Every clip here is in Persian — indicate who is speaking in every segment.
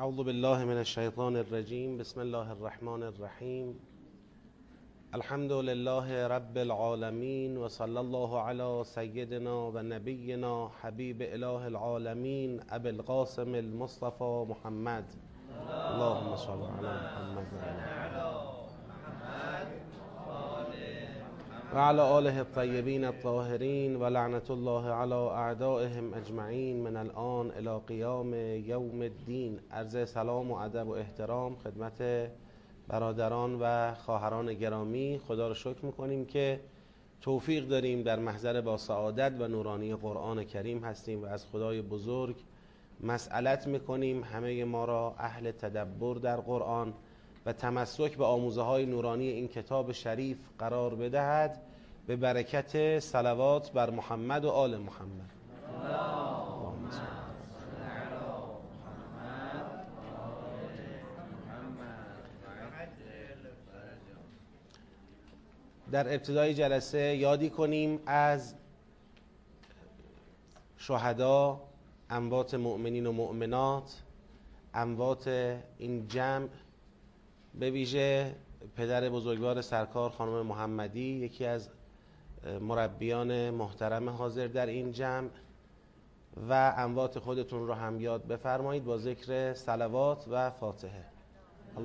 Speaker 1: أعوذ بالله من الشيطان الرجيم. بسم الله الرحمن الرحيم. الحمد لله رب العالمين وصلى الله على سيدنا ونبينا حبيب إله العالمين أبي القاسم المصطفى محمد. اللهم صل على محمد وعلى و علی آله الطیبین الطاهرین و لعنت الله علی اعدائهم اجمعین من الان الى قیام یوم الدین. عرض سلام و ادب و احترام خدمت برادران و خواهران گرامی. خدا رو شکر می‌کنیم که توفیق داریم در محضر با سعادت و نورانی قرآن کریم هستیم و از خدای بزرگ مسئلت می‌کنیم. همه ما را اهل تدبر در قرآن و تمسک به آموزه های نورانی این کتاب شریف قرار بدهد. به برکت صلوات بر محمد و آل محمد. در ابتدای جلسه یادی کنیم از شهدا اموات مؤمنین و مؤمنات. اموات این جمع به ویژه پدر بزرگوار سرکار خانم محمدی یکی از مربیان محترم حاضر در این جمع و اموات خودتون رو هم یاد بفرمایید با ذکر صلوات و فاتحه. آل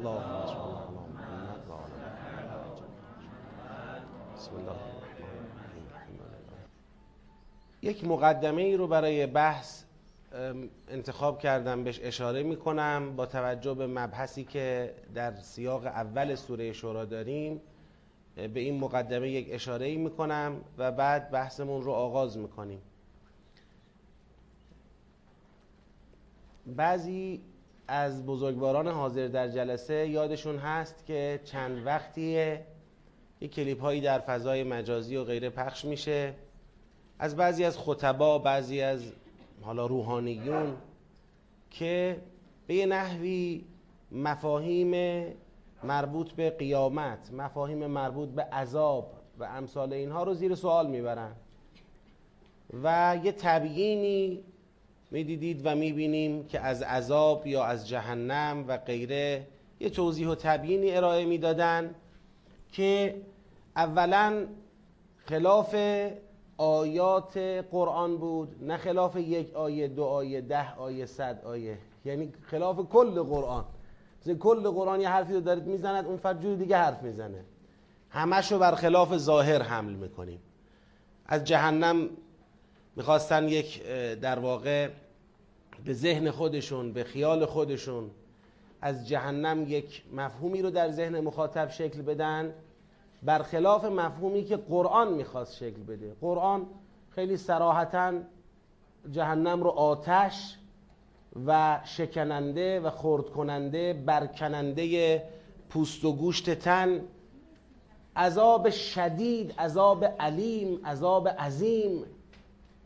Speaker 1: بسم الله یک مقدمه ای رو برای بحث انتخاب کردم بهش اشاره می‌کنم با توجه به مبحثی که در سیاق اول سوره شورا داریم به این مقدمه یک اشاره ای می‌کنم و بعد بحثمون رو آغاز می‌کنیم. بعضی از بزرگواران حاضر در جلسه یادشون هست که چند وقتیه یک کلیپ هایی در فضای مجازی و غیره پخش میشه. از بعضی از خطبا بعضی از حالا روحانیون که به یه نحوی مفاهیم مربوط به قیامت مفاهیم مربوط به عذاب و امثال اینها رو زیر سوال می‌برن. و یه تبیینی می‌دیدید و می‌بینیم که از عذاب یا از جهنم و غیره یه توضیح و تبیینی ارائه می‌دادن که اولا خلاف آیات قرآن بود نه خلاف یک آیه دو آیه ده آیه صد آیه. یعنی خلاف کل قرآن. کل قرآن یه حرفی رو دارید می‌زند اون فرد دیگه حرف می‌زنه. همش رو بر خلاف ظاهر حمل می‌کنیم. از جهنم می‌خواستن یک در واقع به ذهن خودشون به خیال خودشون از جهنم یک مفهومی رو در ذهن مخاطب شکل بدن. برخلاف مفهومی که قرآن می‌خواست شکل بده. قرآن خیلی سراحتا جهنم رو آتش و شکننده و خرد کننده برکننده پوست و گوشت تن عذاب شدید عذاب علیم عذاب عظیم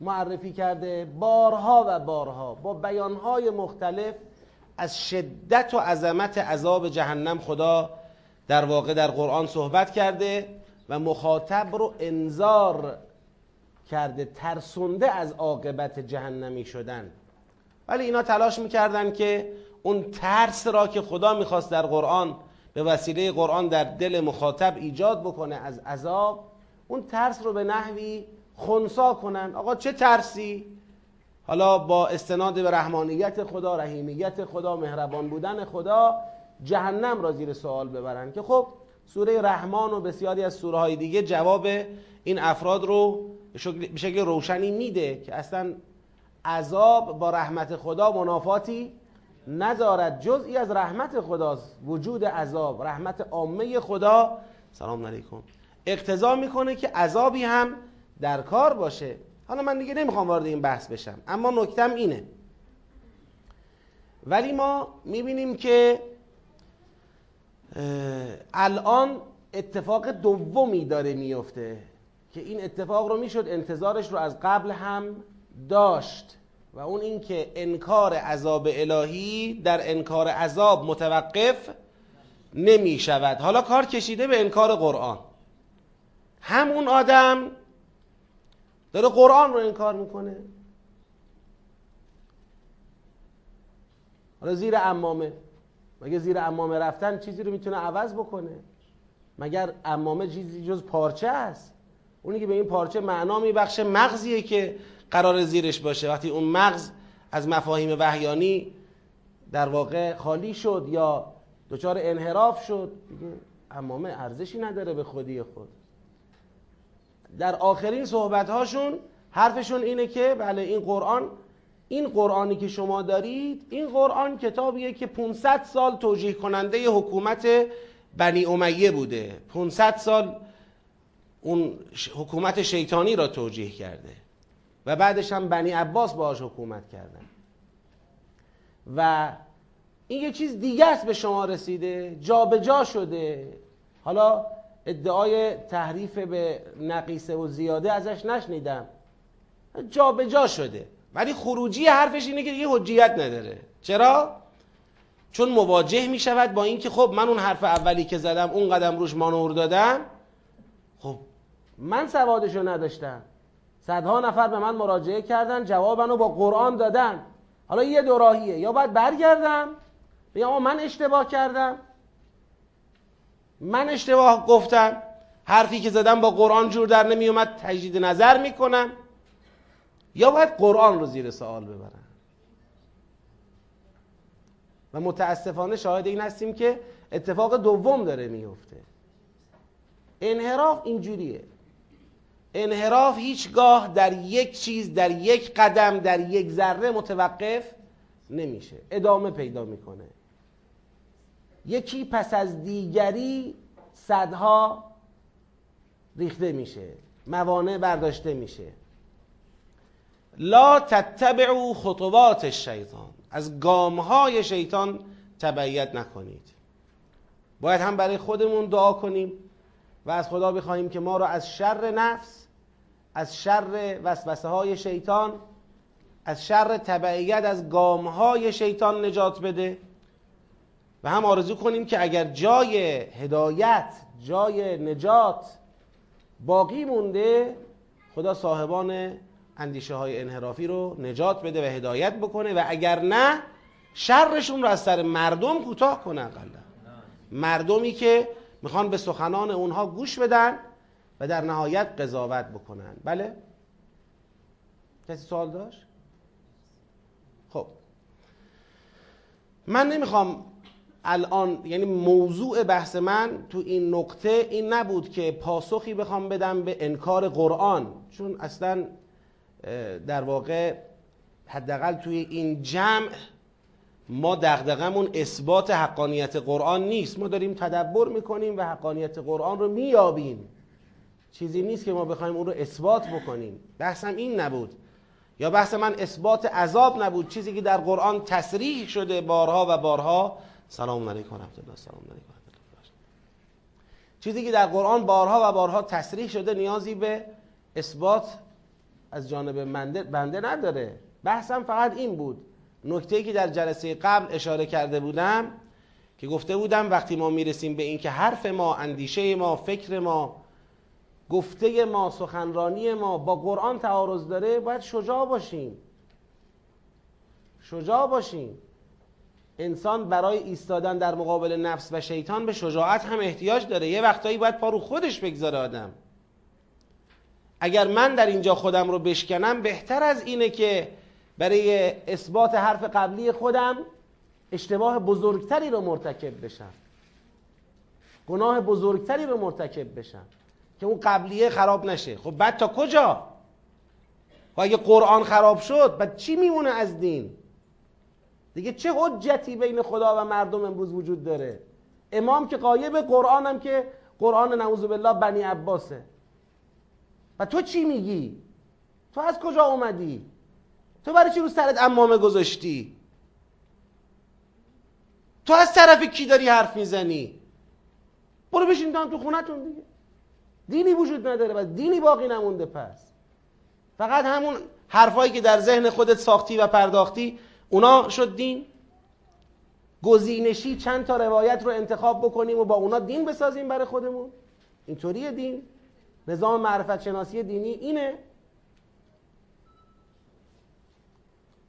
Speaker 1: معرفی کرده بارها و بارها با بیانهای مختلف از شدت و عظمت عذاب جهنم. خدا در واقع در قرآن صحبت کرده و مخاطب رو انذار کرده ترسونده از عاقبت جهنمی شدن ولی اینا تلاش می‌کردن که اون ترس را که خدا می‌خواست در قرآن به وسیله قرآن در دل مخاطب ایجاد بکنه از عذاب اون ترس رو به نحوی خونسا کنن آقا چه ترسی؟ حالا با استناد به رحمانیت خدا رحیمیت خدا مهربان بودن خدا جهنم را زیر سوال ببرن که خب سوره رحمان و بسیاری از سوره های دیگه جواب این افراد رو به شکل روشنی میده که اصلا عذاب با رحمت خدا منافاتی ندارد جزئی از رحمت خداست. وجود عذاب رحمت عامه خدا. سلام علیکم. اقتضا می‌کنه که عذابی هم در کار باشه. حالا من دیگه نمی‌خوام وارد این بحث بشم اما نکتم اینه. ولی ما می‌بینیم که الان اتفاق دومی داره میفته که این اتفاق رو می‌شد انتظارش رو از قبل هم داشت و اون اینکه انکار عذاب الهی در انکار عذاب متوقف نمی شود حالا کار کشیده به انکار قرآن. همون آدم داره قرآن رو انکار می‌کنه. حالا زیر امامه مگه زیر امامه رفتن چیزی رو می‌تونه عوض بکنه؟ مگر امامه چیزی جز پارچه است؟ اونی که به این پارچه معنا میبخشه مغزیه که قرار زیرش باشه. وقتی اون مغز از مفاهیم وحیانی در واقع خالی شد یا دچار انحراف شد دیگه امامه ارزشی نداره به خودی خود. در آخرین صحبت هاشون حرفشون اینه که بله این قرآن این قرآنی که شما دارید این قرآن کتابیه که 500 سال توجیه کننده حکومت بنی امیه بوده. 500 سال اون حکومت شیطانی را توجیه کرده. و بعدش هم بنی عباس باهاش حکومت کردن. و این یه چیز دیگه است به شما رسیده. جابجا جا شده. حالا ادعای تحریف به نقیصه و زیاده ازش نشنیدم. جابجا جا شده. ولی خروجی حرفش اینه که دیگه حجیت نداره. چرا؟ چون مواجه می شود با اینکه خب من اون حرف اولی که زدم اون قدم روش مانور دادم. خب من سوادشو نداشتم. صدها نفر به من مراجعه کردن جواب منو با قرآن دادن. حالا یه دوراهیه یا باید برگردم بگم من اشتباه کردم. من اشتباه گفتم. حرفی که زدم با قرآن جور در نمی اومد تجدید نظر می‌کنم. یا باید قرآن رو زیر سوال ببرم و متاسفانه شاهد این هستیم که اتفاق دوم داره میفته. انحراف اینجوریه. انحراف هیچگاه در یک چیز در یک قدم در یک ذره متوقف نمیشه. ادامه پیدا می‌کنه. یکی پس از دیگری صدها ریخته میشه. موانع برداشته میشه. لا تتبعوا خطوات الشیطان. از گامهای شیطان تبعیت نکنید. باید هم برای خودمون دعا کنیم و از خدا بخواهیم که ما را از شر نفس از شر وسوسه های شیطان از شر تبعیت از گامهای شیطان نجات بده و هم آرزو کنیم که اگر جای هدایت جای نجات باقی مونده خدا صاحبان اندیشه های انحرافی رو نجات بده و هدایت بکنه و اگر نه شرشون رو از سر مردم کوتاه کنه اقلا مردمی که می‌خوان به سخنان اونها گوش بدن و در نهایت قضاوت بکنن. بله؟ کسی سوال داشت؟ خب. من نمی‌خوام الان یعنی موضوع بحث من تو این نقطه این نبود که پاسخی بخوام بدم به انکار قرآن. چون اصلا در واقع حداقل توی این جمع ما دغدغمون اثبات حقانیت قرآن نیست. ما داریم تدبر می‌کنیم و حقانیت قرآن رو میابیم چیزی نیست که ما بخوایم اون رو اثبات بکنیم. بحثم این نبود. یا بحث من اثبات عذاب نبود. چیزی که در قرآن تصریح شده بارها و بارها. سلام علیکم و الله. سلام علیکم چیزی که در قرآن بارها و بارها تصریح شده نیازی به اثبات از جانب بنده, نداره. بحثم فقط این بود. نکته که در جلسه قبل اشاره کرده بودم که گفته بودم وقتی ما می‌رسیم به اینکه حرف ما اندیشه ما فکر ما گفته ما سخنرانی ما با قرآن تعارض داره باید شجاع باشیم. شجاع باشیم. انسان برای ایستادن در مقابل نفس و شیطان به شجاعت هم احتیاج داره. یه وقتایی باید پا رو خودش بگذاره آدم. اگر من در اینجا خودم رو بشکنم بهتر از اینه که برای اثبات حرف قبلی خودم اشتباه بزرگتری رو مرتکب بشم. گناه بزرگتری رو مرتکب بشم. که اون قبلیه خراب نشه. خب بعد تا کجا؟ و اگه قرآن خراب شد بعد چی میمونه از دین؟ دیگه چه حجتی بین خدا و مردم امروز وجود داره؟ امام که قایب قرآن هم که قرآن نعوذ بالله بنی عباسه. و تو چی میگی؟ تو از کجا اومدی؟ تو برای چی رو سرت امامه گذاشتی؟ تو از طرف کی داری حرف می‌زنی؟ برو بشین تو خونتون دیگه. دینی وجود نداره و دینی باقی نمونده پس. فقط همون حرفایی که در ذهن خودت ساختی و پرداختی اونا شد دین. گزینشی چند تا روایت رو انتخاب بکنیم و با اونا دین بسازیم برای خودمون. اینطوریه دین. نظام معرفت شناسی دینی اینه.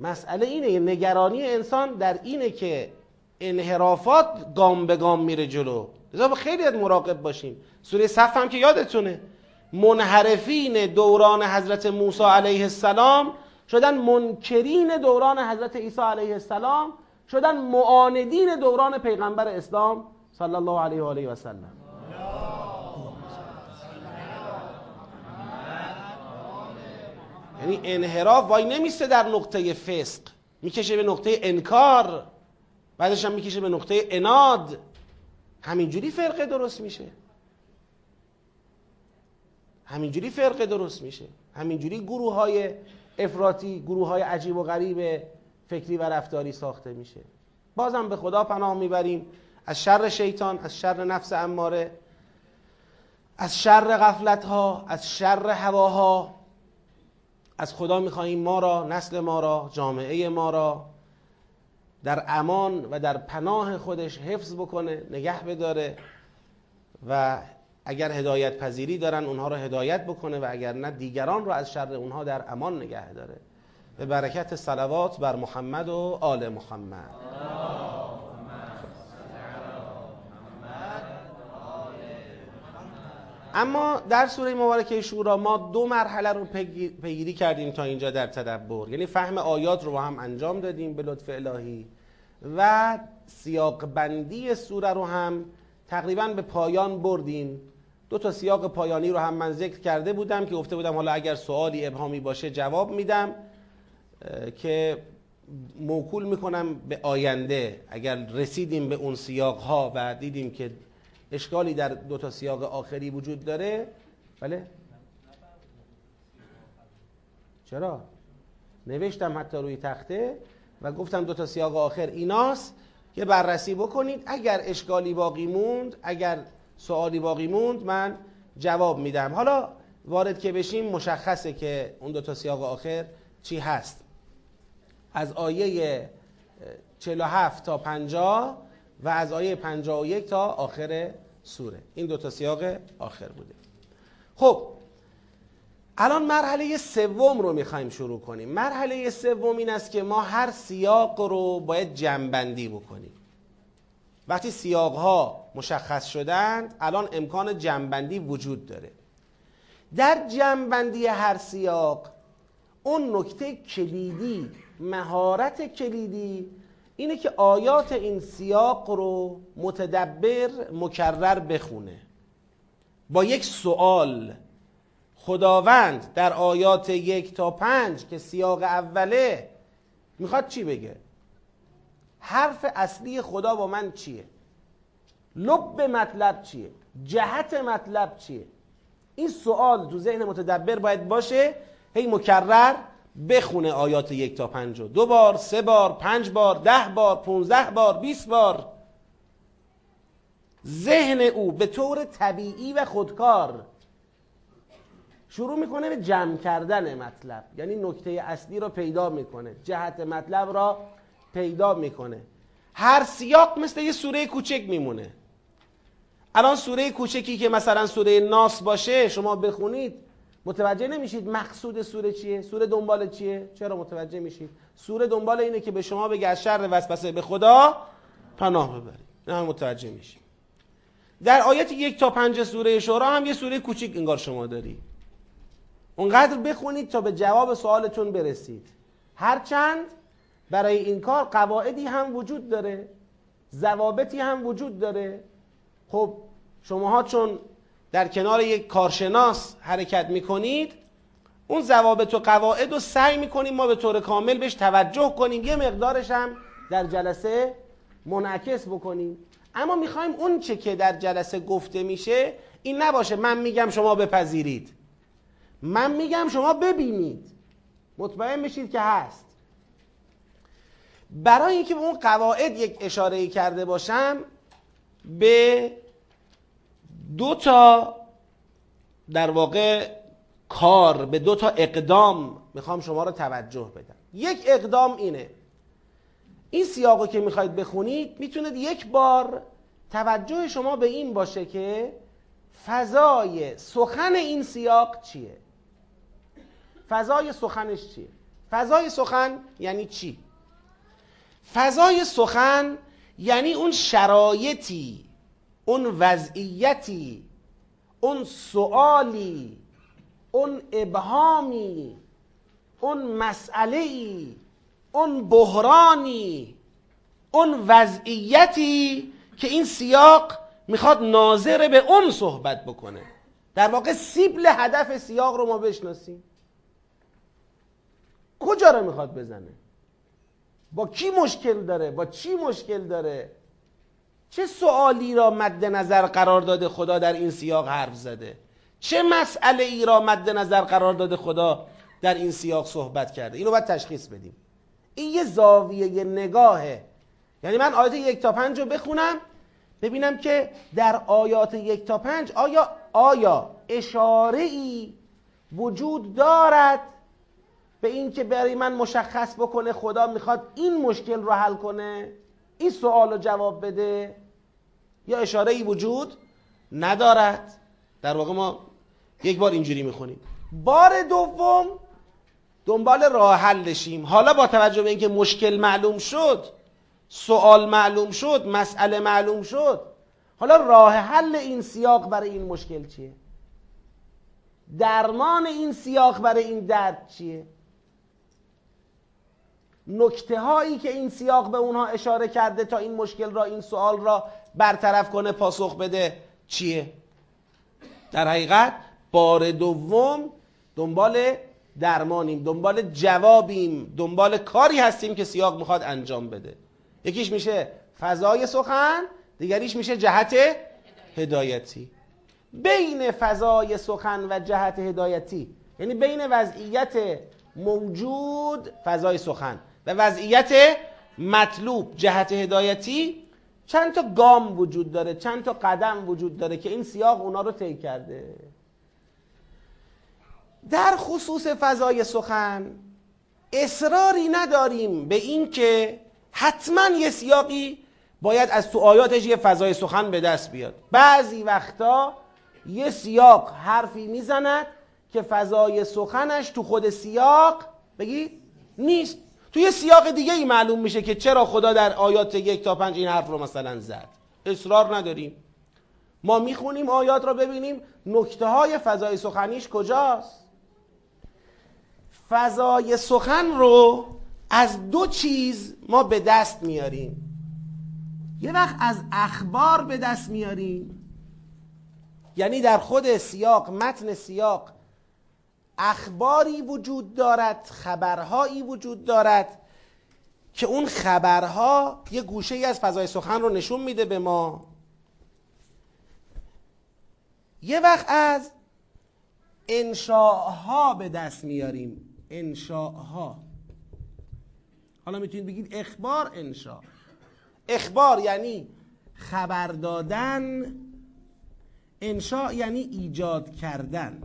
Speaker 1: مسئله اینه نگرانی انسان در اینه که انحرافات گام به گام میره جلو. لذا خیلی مراقب باشیم سوره صف هم که یادتونه. منحرفین دوران حضرت موسی علیه السلام شدن منکرین دوران حضرت عیسی علیه السلام شدن معاندین دوران پیغمبر اسلام صلی الله علیه و آله و سلم. یعنی انحراف وای نمیسته در نقطه فسق. می‌کشه به نقطه انکار. بعدش هم می‌کشه به نقطه اناد. همینجوری فرقه درست میشه. همینجوری فرقه درست میشه. همینجوری گروه های افراطی گروه های عجیب و غریب فکری و رفتاری ساخته میشه. بازم به خدا پناه می‌بریم. از شر شیطان از شر نفس اماره از شر غفلت ها از شر هواها از خدا می‌خواهیم ما را نسل ما را جامعه ما را در امان و در پناه خودش حفظ بکنه نگه بداره و اگر هدایت پذیری دارن اونها را هدایت بکنه و اگر نه دیگران را از شر اونها در امان نگه داره. به برکت صلوات بر محمد و آل محمد. اما در سوره مبارکه شورا ما دو مرحله رو پیگیری کردیم تا اینجا در تدبر. یعنی فهم آیات رو با هم انجام دادیم به لطف الهی و سیاق بندی سوره رو هم تقریبا به پایان بردیم. دو تا سیاق پایانی رو هم من ذکر کرده بودم که گفته بودم حالا اگر سوالی ابهامی باشه جواب میدم که موکول می‌کنم به آینده. اگر رسیدیم به اون سیاق ها و دیدیم که اشکالی در دو تا سیاق آخری وجود داره؟ بله. چرا؟ نوشتم حتی روی تخته و گفتم دو تا سیاق آخر ایناست که بررسی بکنید. اگر اشکالی باقی موند اگر سوالی باقی موند من جواب میدم. حالا وارد که بشیم مشخصه که اون دو تا سیاق آخر چی هست. از آیه 47 تا 50 و از آیه 51 تا آخر سوره. این دو تا سیاق آخر بوده. خب الان مرحله سوم رو می‌خوایم شروع کنیم. مرحله سوم این است که ما هر سیاق رو باید جنبندی بکنیم. وقتی سیاق ها مشخص شدند الان امکان جنبندی وجود داره. در جنبندی هر سیاق اون نکته کلیدی مهارت کلیدی اینه که آیات این سیاق رو متدبر مکرر بخونه. با یک سوال خداوند در آیات یک تا پنج که سیاق اوله می‌خواد چی بگه؟ حرف اصلی خدا با من چیه؟ لب مطلب چیه؟ جهت مطلب چیه؟ این سوال تو ذهن متدبر باید باشه هی مکرر بخونه آیات یک تا پنج دو بار سه بار پنج بار ده بار پونزده بار بیست بار. ذهن او به طور طبیعی و خودکار شروع می‌کنه به جمع کردن مطلب. یعنی نکته اصلی رو پیدا می‌کنه. جهت مطلب را پیدا می‌کنه. هر سیاق مثل یه سوره کوچک میمونه. الان سوره کوچکی که مثلا سوره ناس باشه شما بخونید متوجه نمیشید مقصود سوره چیه؟ سوره دنبال چیه؟ چرا متوجه میشید؟ سوره دنبال اینه که به شما بگه از شر وسوسه به خدا پناه ببرید. نه متوجه میشید در آیت یک تا پنج سوره شورا هم یه سوره کوچیک انگار شما داری. اونقدر بخونید تا به جواب سوالتون برسید. هرچند برای این کار قواعدی هم وجود داره ضوابطی هم وجود داره. خب شماها چون در کنار یک کارشناس حرکت می‌کنید اون ضوابط و قواعد رو سعی می‌کنیم ما به طور کامل بهش توجه کنیم. یه مقدارش هم در جلسه منعکس بکنیم. اما می‌خوایم اون چه که در جلسه گفته میشه این نباشه. من میگم شما بپذیرید. من میگم شما ببینید. مطمئن بشید که هست. برای اینکه به اون قواعد یک اشاره کرده باشم به دو تا در واقع کار به دو تا اقدام می‌خوام شما رو توجه بدم. یک اقدام اینه. این سیاقو که می‌خواید بخونید می‌تونید یک بار توجه شما به این باشه که فضای سخن این سیاق چیه؟ فضای سخنش چیه؟ فضای سخن یعنی چی؟ فضای سخن یعنی اون شرایطی اون وضعیتی اون سوالی اون ابهامی اون مسئله ای اون بحرانی اون وضعیتی که این سیاق می‌خواد ناظر به اون صحبت بکنه. در واقع سیبل هدف سیاق رو ما بشناسیم. کجا رو می‌خواد بزنه؟ با کی مشکل داره؟ با چی مشکل داره؟ چه سوالی را مد نظر قرار داده خدا در این سیاق حرف زده؟ چه مسئله ای را مد نظر قرار داده خدا در این سیاق صحبت کرده؟ اینو باید تشخیص بدیم. این یه زاویه نگاهه. یعنی من آیات یک تا پنج رو بخونم ببینم که در آیات یک تا پنج آیا آیا اشاره ای وجود دارد به این که برای من مشخص بکنه خدا می‌خواد این مشکل رو حل کنه؟ این سوال رو جواب بده یا اشاره ای وجود ندارد؟ در واقع ما یک بار اینجوری می‌خونیم. بار دوم دنبال راه حلشیم. حالا با توجه به اینکه مشکل معلوم شد سوال معلوم شد مسئله معلوم شد حالا راه حل این سیاق برای این مشکل چیه؟ درمان این سیاق برای این درد چیه؟ نکته هایی که این سیاق به اونها اشاره کرده تا این مشکل را این سوال را برطرف کنه پاسخ بده چیه؟ در حقیقت بار دوم دنبال درمانیم دنبال جوابیم دنبال کاری هستیم که سیاق می‌خواد انجام بده. یکیش میشه فضای سخن دیگریش میشه جهت هدایتی. بین فضای سخن و جهت هدایتی یعنی بین وضعیت موجود فضای سخن. و وضعیت مطلوب جهت هدایتی چند تا گام وجود داره چند تا قدم وجود داره که این سیاق اونا رو طی کرده. در خصوص فضای سخن اصراری نداریم به این که حتما یه سیاقی باید از تو آیاتش یه فضای سخن به دست بیاد. بعضی وقتا یه سیاق حرفی می‌زند که فضای سخنش تو خود سیاق بگید نیست. توی سیاق دیگه ای معلوم میشه که چرا خدا در آیات یک تا پنج این حرف رو مثلا زد. اصرار نداریم. ما می‌خونیم آیات رو ببینیم. نکته های فضای سخنیش کجاست؟ فضای سخن رو از دو چیز ما به دست میاریم. یه وقت از اخبار به دست میاریم. یعنی در خود سیاق متن سیاق اخباری وجود دارد خبرهایی وجود دارد که اون خبرها یه گوشه ای از فضای سخن رو نشون میده به ما. یه وقت از انشاءها به دست میاریم. انشاءها. حالا می‌تونید بگید اخبار انشاء. اخبار یعنی خبر دادن انشاء یعنی ایجاد کردن.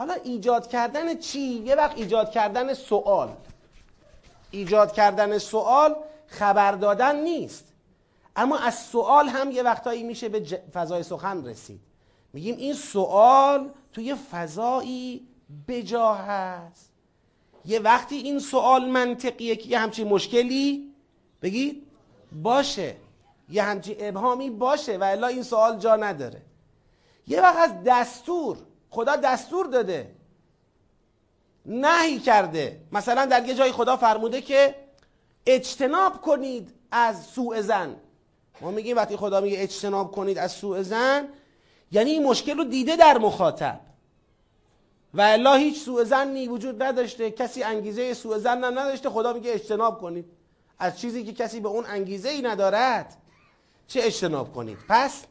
Speaker 1: حالا ایجاد کردن چی؟ یه وقت ایجاد کردن سوال. ایجاد کردن سوال خبر دادن نیست. اما از سوال هم یه وقتایی میشه به فضای سخن رسید. میگیم این سوال توی فضایی بجا هست. یه وقتی این سوال منطقیه که یه همچین مشکلی بگید باشه. یه همچین ابهامی باشه و الا این سوال جا نداره. یه وقت از دستور خدا دستور داده. نهی کرده. مثلا در یه جای خدا فرموده که اجتناب کنید از سوء زن ما میگیم وقتی خدا میگه اجتناب کنید از سوء زن یعنی این مشکل رو دیده در مخاطب. و الا هیچ سوء زنی وجود نداشته. کسی انگیزه سوء زن نداشته خدا میگه اجتناب کنید. از چیزی که کسی به اون انگیزه ای ندارد چه اجتناب کنید؟ پس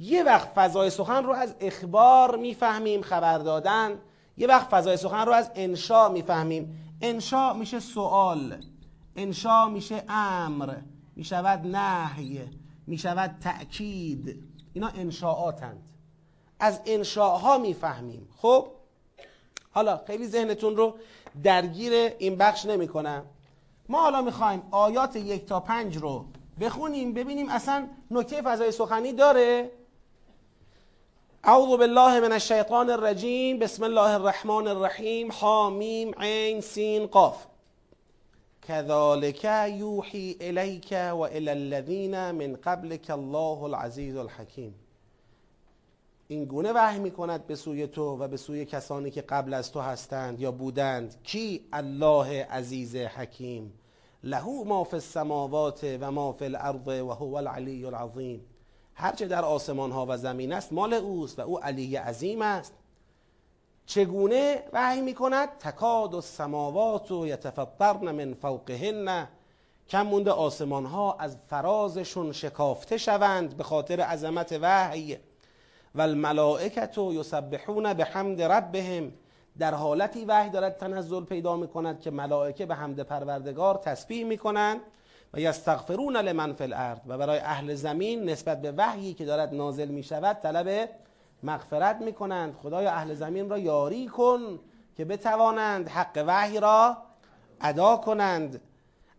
Speaker 1: یه وقت فضای سخن رو از اخبار می‌فهمیم خبر دادن. یه وقت فضای سخن رو از انشا می‌فهمیم. انشا میشه سوال انشا میشه امر. می‌شود نهی. می‌شود تأکید. اینا انشاءاتند. از انشاءها می‌فهمیم. خب؟ حالا خیلی ذهنتون رو درگیر این بخش نمی کنم ما حالا می‌خوایم آیات یک تا پنج رو بخونیم ببینیم اصلا نکته فضای سخنی داره. اعوذ بالله من الشیطان الرجیم. بسم الله الرحمن الرحیم. حامیم عین سین قاف. كذلك یوحی الیک و الی الذین من قبلك الله العزیز الحکیم. این گونه وحی می کند به سوی تو و به سوی کسانی که قبل از تو هستند یا بودند کی الله عزیز حکیم. له ما فی السماوات و ما فی الارض و هو العلی العظیم. هرچه در آسمان ها و زمین است مال اوست و او علی عظیم است. چگونه وحی می کند تکاد السماوات و یتفطرن من فوقهن. کم مونده آسمان ها از فرازشون شکافته شوند به خاطر عظمت وحی. و الملائکت یسبحون به حمد ربهم. در حالتی وحی دارد تنزل پیدا می کند که ملائکه به حمد پروردگار تسبیح می کنند و یستغفرون لمن فی الارض. و برای اهل زمین نسبت به وحیی که دارد نازل می شود طلب مغفرت می کنند خدای اهل زمین را یاری کن که بتوانند حق وحی را ادا کنند.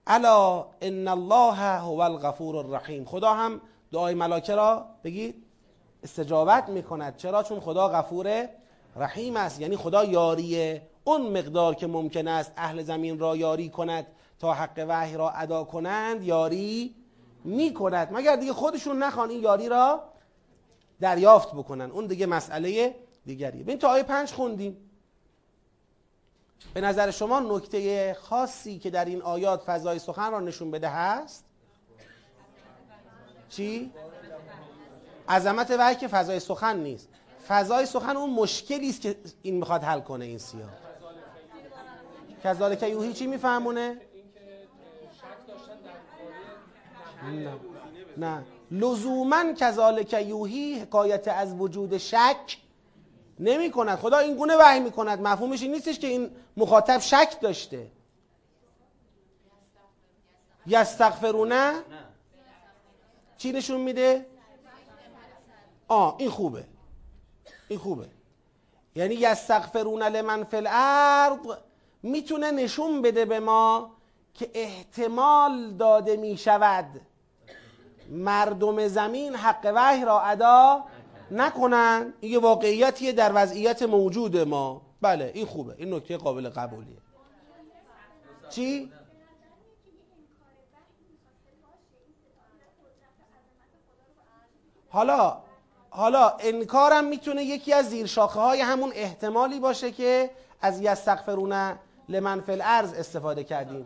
Speaker 1: الا ان الله هو الغفور الرحیم. خدا هم دعای ملائکه را بگید استجابت می کند چرا؟ چون خدا غفور رحیم است. یعنی خدا یاری اون مقدار که ممکن است اهل زمین را یاری کند. تا حق وحی را ادا کنند یاری می کند مگر دیگه خودشون نخوان این یاری را دریافت بکنن؟ اون دیگه مسئله دیگریه. ببین تا آیه پنج خوندیم. به نظر شما نکته خاصی که در این آیات فضای سخن را نشون بده هست؟ چی؟ عظمت وحی که فضای سخن نیست. فضای سخن اون مشکلی است که این می‌خواد حل کنه این سیاه کذالک یوهی چی میفهمونه؟ نه. نه. لزوما کذالک یوهی حکایت از وجود شک نمی کند خدا این گونه وحی می کند مفهومش این نیستش که این مخاطب شک داشته. یستغفرونه چی نشون میده؟ آه این خوبه. این خوبه. یعنی یستغفرون لمن فی الارض می‌تونه نشون بده به ما که احتمال داده می شود مردم زمین حق وحی را ادا نکنن. این واقعیتیه در وضعیت موجود ما. بله این خوبه. این نکته قابل قبولیه. چی؟ حالا حالا انکارم می‌تونه یکی از زیرشاخه های همون احتمالی باشه که از یستغفرون لمن فی الارض استفاده کردیم.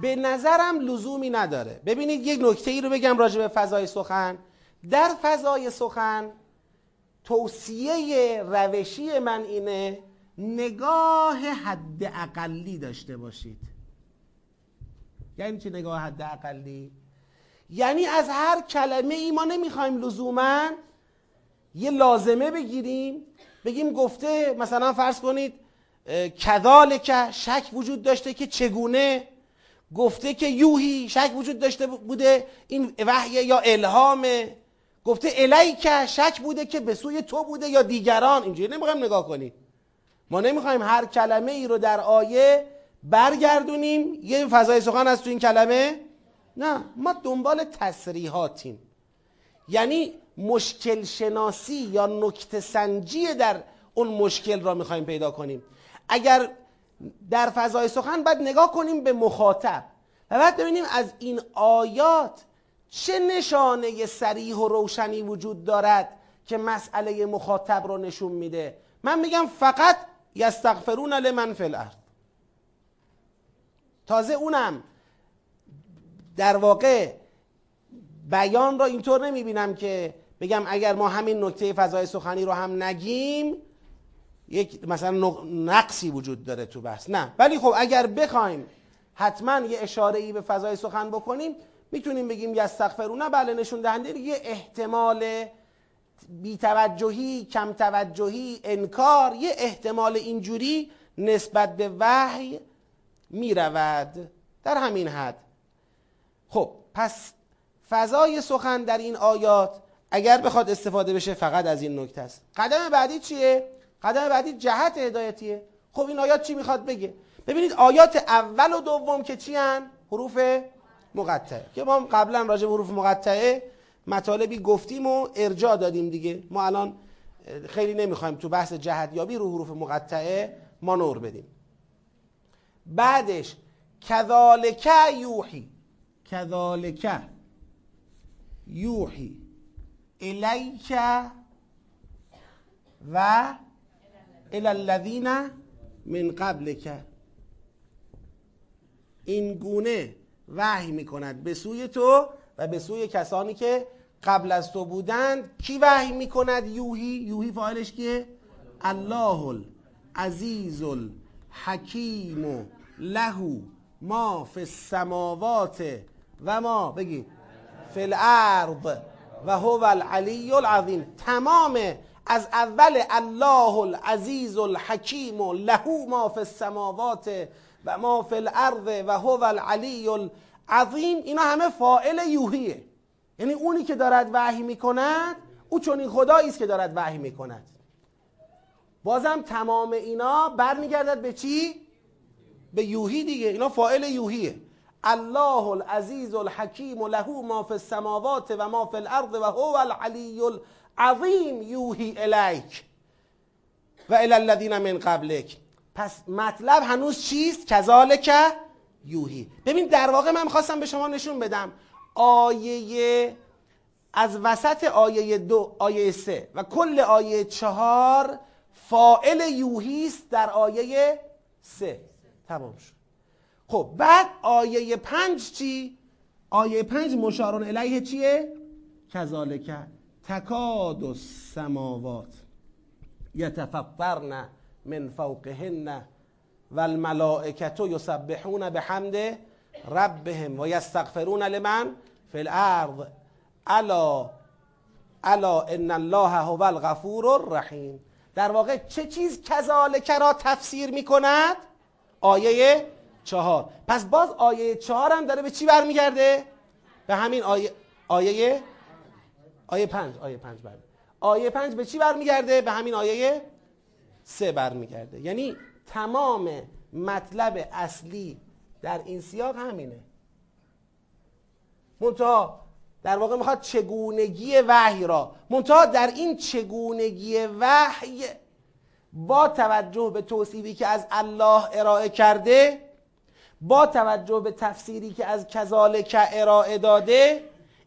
Speaker 1: به نظرم لزومی نداره. ببینید یک نکته ای رو بگم راجع به فضای سخن. در فضای سخن توصیه روشی من اینه نگاه حد اقلی داشته باشید. یعنی چی نگاه حد اقلی؟ یعنی از هر کلمه ای ما نمی‌خوایم لزوما یه لازمه بگیریم. بگیم گفته مثلا فرض کنید کذالک شک وجود داشته که چگونه گفته که یوهی شک وجود داشته بوده این وحی یا الهامه گفته الیک شک بوده که به سوی تو بوده یا دیگران. اینجوری نمی‌خوایم نگاه کنیم ما نمی‌خوایم هر کلمه ای رو در آیه برگردونیم. یه فضای سخن از تو این کلمه؟ نه ما دنبال تصریحاتیم. یعنی مشکل شناسی یا نکته سنجی در اون مشکل را می‌خوایم پیدا کنیم. اگر در فضای سخن باید نگاه کنیم به مخاطب و بعد ببینیم از این آیات چه نشانه سریح و روشنی وجود دارد که مسئله مخاطب رو نشون میده. من میگم فقط یستغفرون لمن فی الارض. تازه اونم در واقع بیان را اینطور نمی‌بینم که بگم اگر ما همین نکته فضای سخنی رو هم نگیم یک مثلا نقصی وجود داره تو بحث. نه. ولی خب اگر بخوایم حتما یه اشاره ای به فضای سخن بکنیم می‌تونیم بگیم یستغفرون. بله نشون دهنده یه احتمال بیتوجهی کم توجهی انکار یه احتمال اینجوری نسبت به وحی می‌رود در همین حد. خب پس فضای سخن در این آیات اگر بخواد استفاده بشه فقط از این نکته است. قدم بعدی چیه؟ قدم بعدی جهت هدایتیه. خب این آیات چی می‌خواد بگه؟ ببینید آیات اول و دوم که چی هن؟ حروف مقطعه. که ما قبلا راجع به حروف مقطعه مطالبی گفتیم و ارجاع دادیم دیگه. ما الان خیلی نمی‌خوایم تو بحث جهدیابی رو حروف مقطعه ما نور بدیم. بعدش کذالک یوحی. کذالک یوحی. الیک و الی الذین من قبلک این گونه وحی می‌کند. به سوی تو و به سوی کسانی که قبل از تو بودند کی وحی می‌کند؟ یوهی یوهی فاعلش کیه؟ الله العزیز الحکیم له ما فی السماوات و ما بگید فی الارض و هو العلی العظیم. تمام از اول الله العزیز الحکیم له ما فی السماوات و ما فی الارض و هو العلی العظیم اینا همه فاعل یوهیه یعنی اونی که دارد وحی می‌کند او چون این خدایی است که دارد وحی می‌کند. بازم تمام اینا برمیگردد به چی؟ به یوهی دیگه. اینا فاعل یوهیه الله العزیز الحکیم له ما فی السماوات و ما فی الارض و هو العلی العظیم یوهی الیک و الی الذین من قبلک. پس مطلب هنوز چیست؟ کذالک یوهی. ببین در واقع من خواستم به شما نشون بدم. آیه از وسط آیه دو آیه سه و کل آیه چهار فائل یوهی است در آیه سه. تمام شد. خب بعد آیه پنج چی؟ آیه پنج مشارون الیه چیه؟ کذالک. تکاد السماوات یتفطرن من فوقهن و الملائکت یسبحون بحمد ربهم و یستغفرون لمن فی الارض الا الا ان الله هو الغفور الرحیم در واقع چه چیز کذالک را تفسیر می کند؟ آیه چهار پس باز آیه چهار هم داره به چی برمیگرده؟ به همین آیه آیه آیه پنج آیه پنج برمی. آیه پنج به چی برمیگرده؟ به همین آیه سه برمیگرده یعنی تمام مطلب اصلی در این سیاق همینه منتها در واقع می‌خواد چگونگی وحی را منتها در این چگونگی وحی با توجه به توصیفی که از الله ارائه کرده با توجه به تفسیری که از کذالک ارائه داده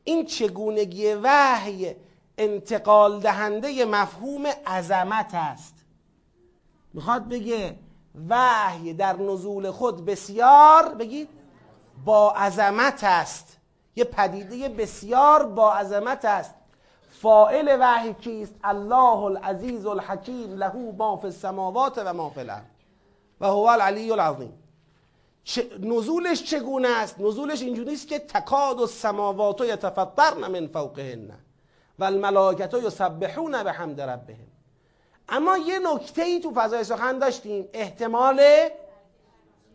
Speaker 1: این چگونگی وحی انتقال دهنده مفهوم عظمت است. می‌خواد بگه وحی در نزول خود بسیار بگید با عظمت است. یه پدیده بسیار با عظمت است. فائل وحی کیست؟ الله العزیز الحکیم له ما فی السماوات و ما فی الارض. و هو العلی العظیم. نزولش چگونه است؟ نزولش اینجوری است که تکاد السماوات یتفطرن من فوقهن و الملائکه یسبحون بحمد ربهم. اما یه نکته ای تو فضای سخن داشتیم احتمال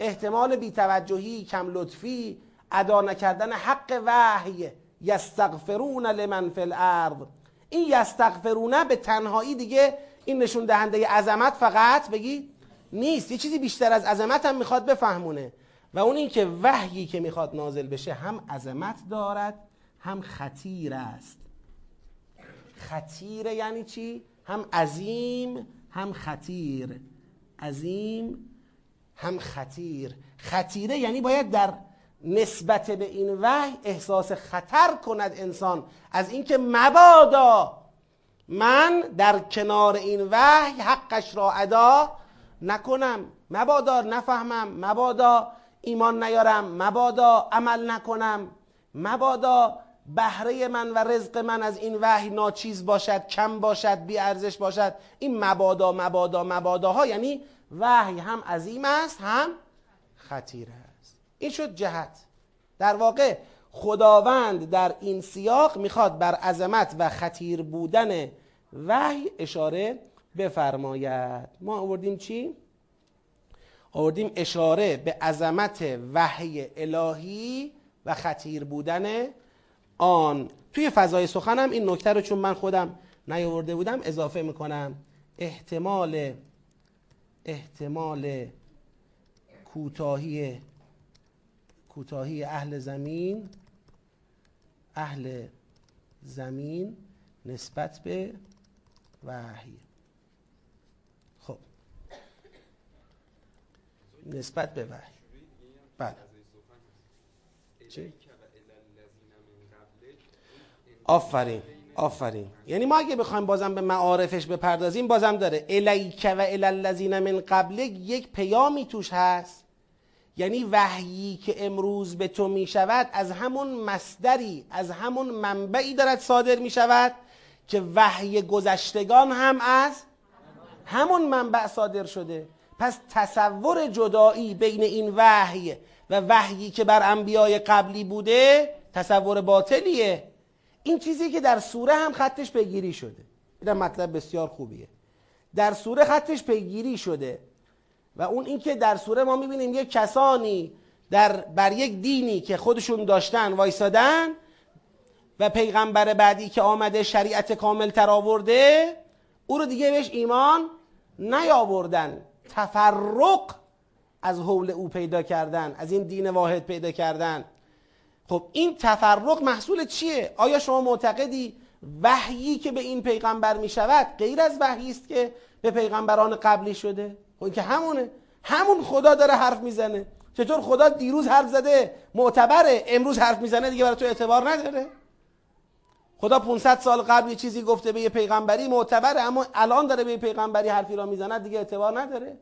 Speaker 1: احتمال بیتوجهی کم لطفی ادا نکردن حق وحی یستغفرون لمن فی الارض. این یستغفرونه به تنهایی دیگه این نشون دهنده عظمت فقط بگی نیست. یه چیزی بیشتر از عظمت هم می‌خواد بفهمونه. و اون این که وحیی که می‌خواد نازل بشه هم عظمت دارد هم خطیر است. خطیر یعنی چی؟ هم عظیم هم خطیر. عظیم هم خطیر. خطیره یعنی باید در نسبت به این وحی احساس خطر کند انسان. از اینکه مبادا من در کنار این وحی حقش را ادا نکنم. مبادا نفهمم. مبادا ایمان نیارم مبادا عمل نکنم. مبادا بهره من و رزق من از این وحی ناچیز باشد کم باشد بی ارزش باشد. این مبادا مبادا مباداها یعنی وحی هم عظیم است هم خطیر است. این شد جهت. در واقع خداوند در این سیاق می‌خواد بر عظمت و خطیر بودن وحی اشاره بفرماید. ما آوردیم چی؟ آوردیم اشاره به عظمت وحی الهی و خطیر بودن آن. توی فضای سخنم این نکته رو چون من خودم نیاورده بودم اضافه می‌کنم. احتمال احتمال کوتاهی کوتاهی اهل زمین اهل زمین نسبت به وحی خب نسبت به وحی. بله. چی؟ آفرین آفرین. یعنی ما اگه بخوایم بازم به معارفش بپردازیم بازم داره. الیک و الالذین من قبل یک پیامی توش هست. یعنی وحیی که امروز به تو می شود از همون مصدری از همون منبعی دارد صادر می شود که وحی گذشتگان هم از همون منبع صادر شده. پس تصور جدایی بین این وحی و وحیی که بر انبیای قبلی بوده تصور باطلیه. این چیزی که در سوره هم خطش پیگیری شده. این مطلب بسیار خوبیه. در سوره خطش پیگیری شده و اون اینکه در سوره ما می‌بینیم یک کسانی در بر یک دینی که خودشون داشتن وایسادن و پیغمبر بعدی که آمده شریعت کامل تر آورده او رو دیگه بهش ایمان نیاوردن. تفرق از حول او پیدا کردن از این دین واحد پیدا کردن. خب این تفرق محصول چیه؟ آیا شما معتقدی وحیی که به این پیغمبر می شود غیر از وحیی است که به پیغمبران قبلی شده؟ خب که همونه. همون خدا داره حرف می‌زنه. چطور خدا دیروز حرف زده؟ معتبره. امروز حرف می‌زنه دیگه برای تو اعتبار نداره. خدا 500 سال قبل یه چیزی گفته به یه پیغمبری معتبره اما الان داره به یه پیغمبری حرفی را می‌زنه دیگه اعتبار نداره.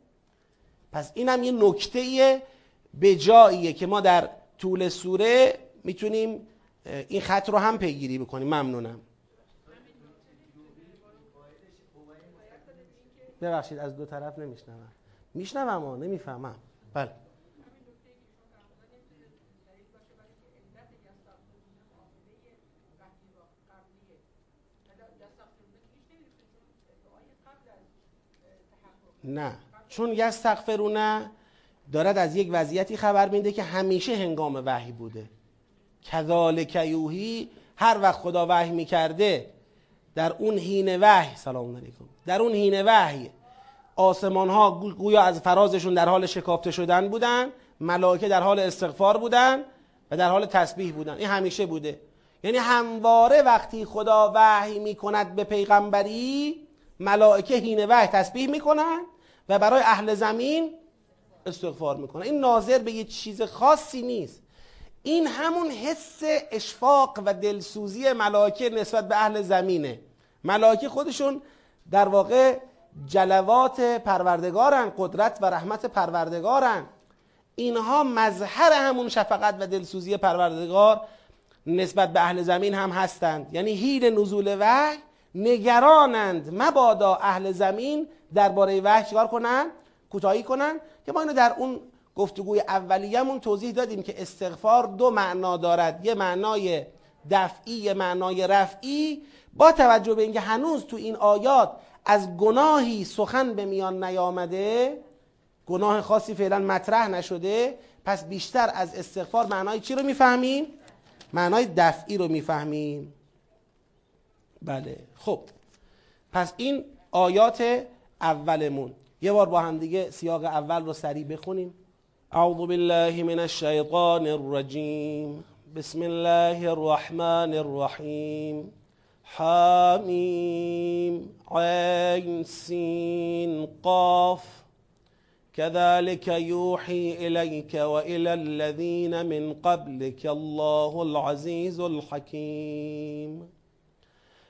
Speaker 1: پس اینم یه نکته به جاییه که ما در طول سوره می‌تونیم این خط رو هم پیگیری بکنیم. ممنونم. ببخشید از دو طرف نمیشنوم. میشنوم اما نمی‌فهمم. بله. نه. چون یستغفرونه دارد از یک وضعیتی خبر میده که همیشه هنگام وحی بوده. کذالک یوهی هر وقت خدا وحی می‌کرده در اون حین وحی سلام علیکم در اون حین وحی آسمان ها گویا از فرازشون در حال شکافته شدن بودن ملائکه در حال استغفار بودن و در حال تسبیح بودن. این همیشه بوده. یعنی همواره وقتی خدا وحی می‌کند به پیغمبری ملائکه حین وحی تسبیح می‌کنن و برای اهل زمین استغفار می‌کنن این ناظر به یه چیز خاصی نیست. این همون حس اشفاق و دلسوزی ملائکه نسبت به اهل زمینه. ملائکه خودشون در واقع جلوات پروردگارن قدرت و رحمت پروردگارن. اینها مظهر همون شفقت و دلسوزی پروردگار نسبت به اهل زمین هم هستند. یعنی هیل نزول وحی نگرانند. مبادا اهل زمین درباره وحی چیکار کنن؟ کوتاهی کنن؟ که ما اینو در اون گفتگوی اولیه‌مون توضیح دادیم که استغفار دو معنا دارد. یه معنای دفعی یه معنای رفعی. با توجه به اینکه هنوز تو این آیات از گناهی سخن به میان نیامده گناه خاصی فعلا مطرح نشده پس بیشتر از استغفار معنای چی رو می‌فهمیم؟ معنای دفعی رو می‌فهمیم. بله. خب. پس این آیات اولمون. یه بار با هم دیگه سیاق اول رو سریع بخونیم. اعوذ بالله من الشیطان الرجیم. بسم الله الرحمن الرحیم. حامیم. عین سین. قاف. كذلك يوحي إليك وإلى الذين من قبلك. الله العزيز الحكيم.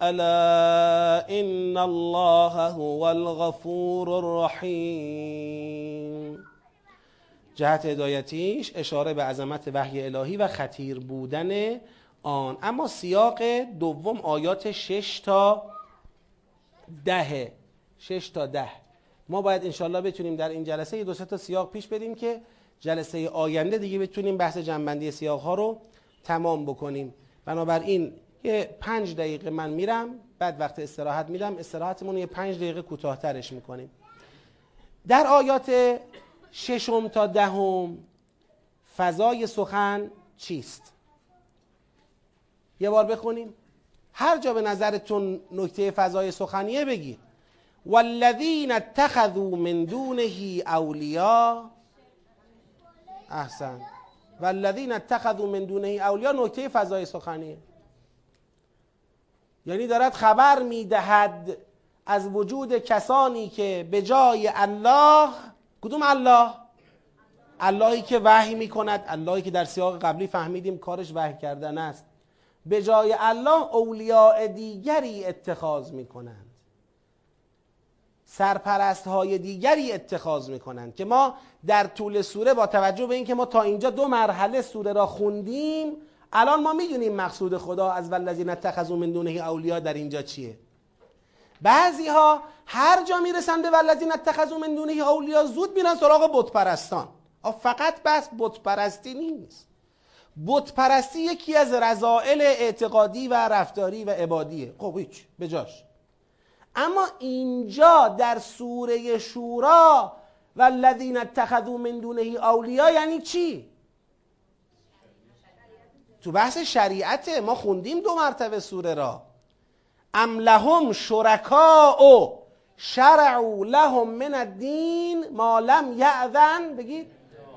Speaker 1: الا ان الله هو الغفور الرحیم جهت هدایتیش اشاره به عظمت وحی الهی و خطیر بودن آن. اما سیاق دوم آیات 6 تا ده 6 تا ده. ما باید انشالله بتونیم در این جلسه یه دو تا سیاق پیش بریم که جلسه آینده دیگه بتونیم بحث جنبندی سیاق ها رو تمام بکنیم. بنابراین یه پنج دقیقه من میرم بعد وقت استراحت میدم استراحتمون یه پنج دقیقه کوتاهترش می‌کنیم. در آیات ششم تا دهم فضای سخن چیست؟ یه بار بخونیم. هر جا به نظرتون نکته فضای سخنیه بگید. والذین اتخذوا من دونه اولیا احسن. والذین اتخذوا من دونه اولیا نکته فضای سخنیه. یعنی دارد خبر می‌دهد از وجود کسانی که به جای الله کدوم الله؟ اللهی که وحی می‌کند اللهی که در سیاق قبلی فهمیدیم کارش وحی کردن است. به جای الله اولیاء دیگری اتخاذ می‌کنند. سرپرست های دیگری اتخاذ می‌کنند که ما در طول سوره با توجه به اینکه ما تا اینجا دو مرحله سوره را خوندیم الان ما می‌دونیم مقصود خدا از والذین اتخذوا من دونه اولیا در اینجا چیه. بعضی ها هر جا می‌رسن به والذین اتخذوا من دونه اولیا زود میرن سراغ بت پرستان فقط بس بت پرستی نیست. بت پرستی یکی از رضائل اعتقادی و رفتاری و عبادیه. خب هیچ بجاش اما اینجا در سوره شورا والذین اتخذوا من دونه اولیا یعنی چی؟ تو بحث شریعت ما خوندیم دو مرتبه سوره را. ام لهم شرکاء شرعوا لهم من الدین ما لم یأذن. بگید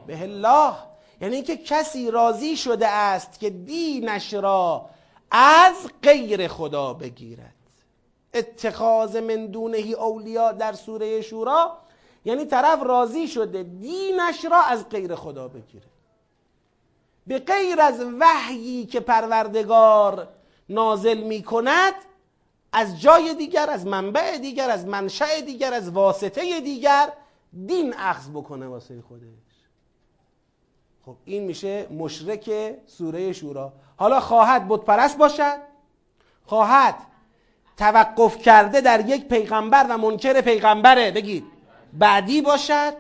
Speaker 1: به الله. یعنی اینکه کسی راضی شده است که دینش را از غیر خدا بگیرد. اتخاذ من دونه اولیا در سوره شورا یعنی طرف راضی شده دینش را از غیر خدا بگیره. به غیر از وحیی که پروردگار نازل می کند از جای دیگر از منبع دیگر از منشأ دیگر از واسطه دیگر دین اخذ بکنه واسه خودش. خب این میشه مشرک سوره شورا. حالا خواهد بتپرست باشد. خواهد توقف کرده در یک پیغمبر و منکر پیغمبره. بگید بعدی باشد.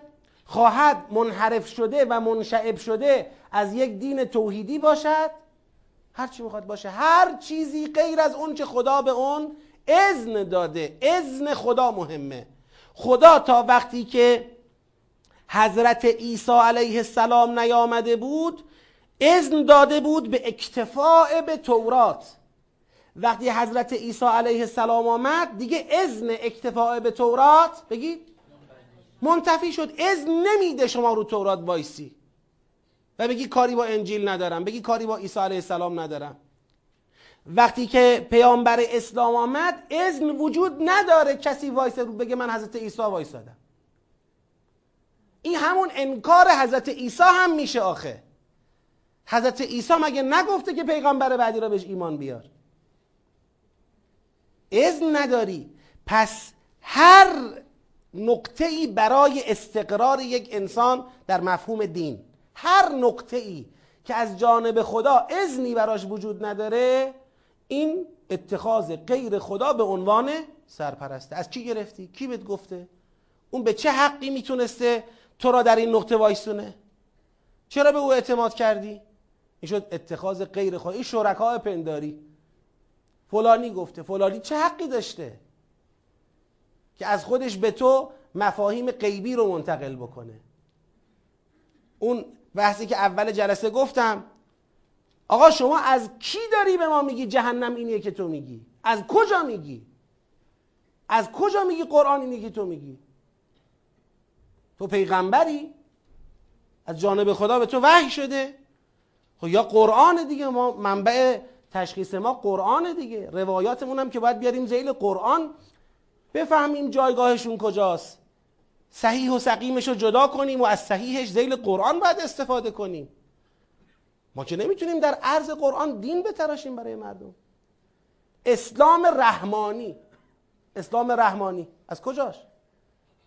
Speaker 1: خواهد منحرف شده و منشعب شده از یک دین توحیدی باشد هر چی می‌خواد باشه. هر چیزی غیر از اون که خدا به اون اذن داده. اذن خدا مهمه. خدا تا وقتی که حضرت عیسی علیه السلام نیامده بود اذن داده بود به اکتفاع به تورات. وقتی حضرت عیسی علیه السلام آمد دیگه اذن اکتفاع به تورات بگید؟ منتفی شد. اذن نمیده شما رو تورات وایسی. و بگی کاری با انجیل ندارم بگی کاری با عیسی علیه السلام ندارم. وقتی که پیامبر اسلام آمد اذن وجود نداره کسی وایسه رو بگه من حضرت عیسی وایسادم. این همون انکار حضرت عیسی هم میشه آخه. حضرت عیسی مگه نگفته که پیغمبر بعدی را بهش ایمان بیار؟ اذن نداری. پس هر نقطه ای برای استقرار یک انسان در مفهوم دین. هر نقطه ای که از جانب خدا اذنی براش وجود نداره این اتخاذ غیر خدا به عنوان سرپرسته از کی گرفتی؟ کی بهت گفته؟ اون به چه حقی می‌تونسته تو را در این نقطه وایسونه؟ چرا به او اعتماد کردی؟ این شد اتخاذ غیر خدا این شرکای پنداری فلانی گفته فلانی چه حقی داشته که از خودش به تو مفاهیم غیبی رو منتقل بکنه اون بحثی که اول جلسه گفتم. آقا شما از کی داری به ما میگی جهنم اینیه که تو میگی؟ از کجا میگی؟ از کجا میگی قرآن اینیه که تو میگی؟ تو پیغمبری؟ از جانب خدا به تو وحی شده؟ خب یا قرآن دیگه ما منبع تشخیص ما قرآن دیگه. روایاتمون هم که باید بیاریم زیل قرآن. بفهمیم جایگاهشون کجاست. صحیح و سقیمش رو جدا کنیم و از صحیحش زیل قرآن باید استفاده کنیم. ما که نمی‌تونیم در عرض قرآن دین بتراشیم برای مردم. اسلام رحمانی. اسلام رحمانی. از کجاش؟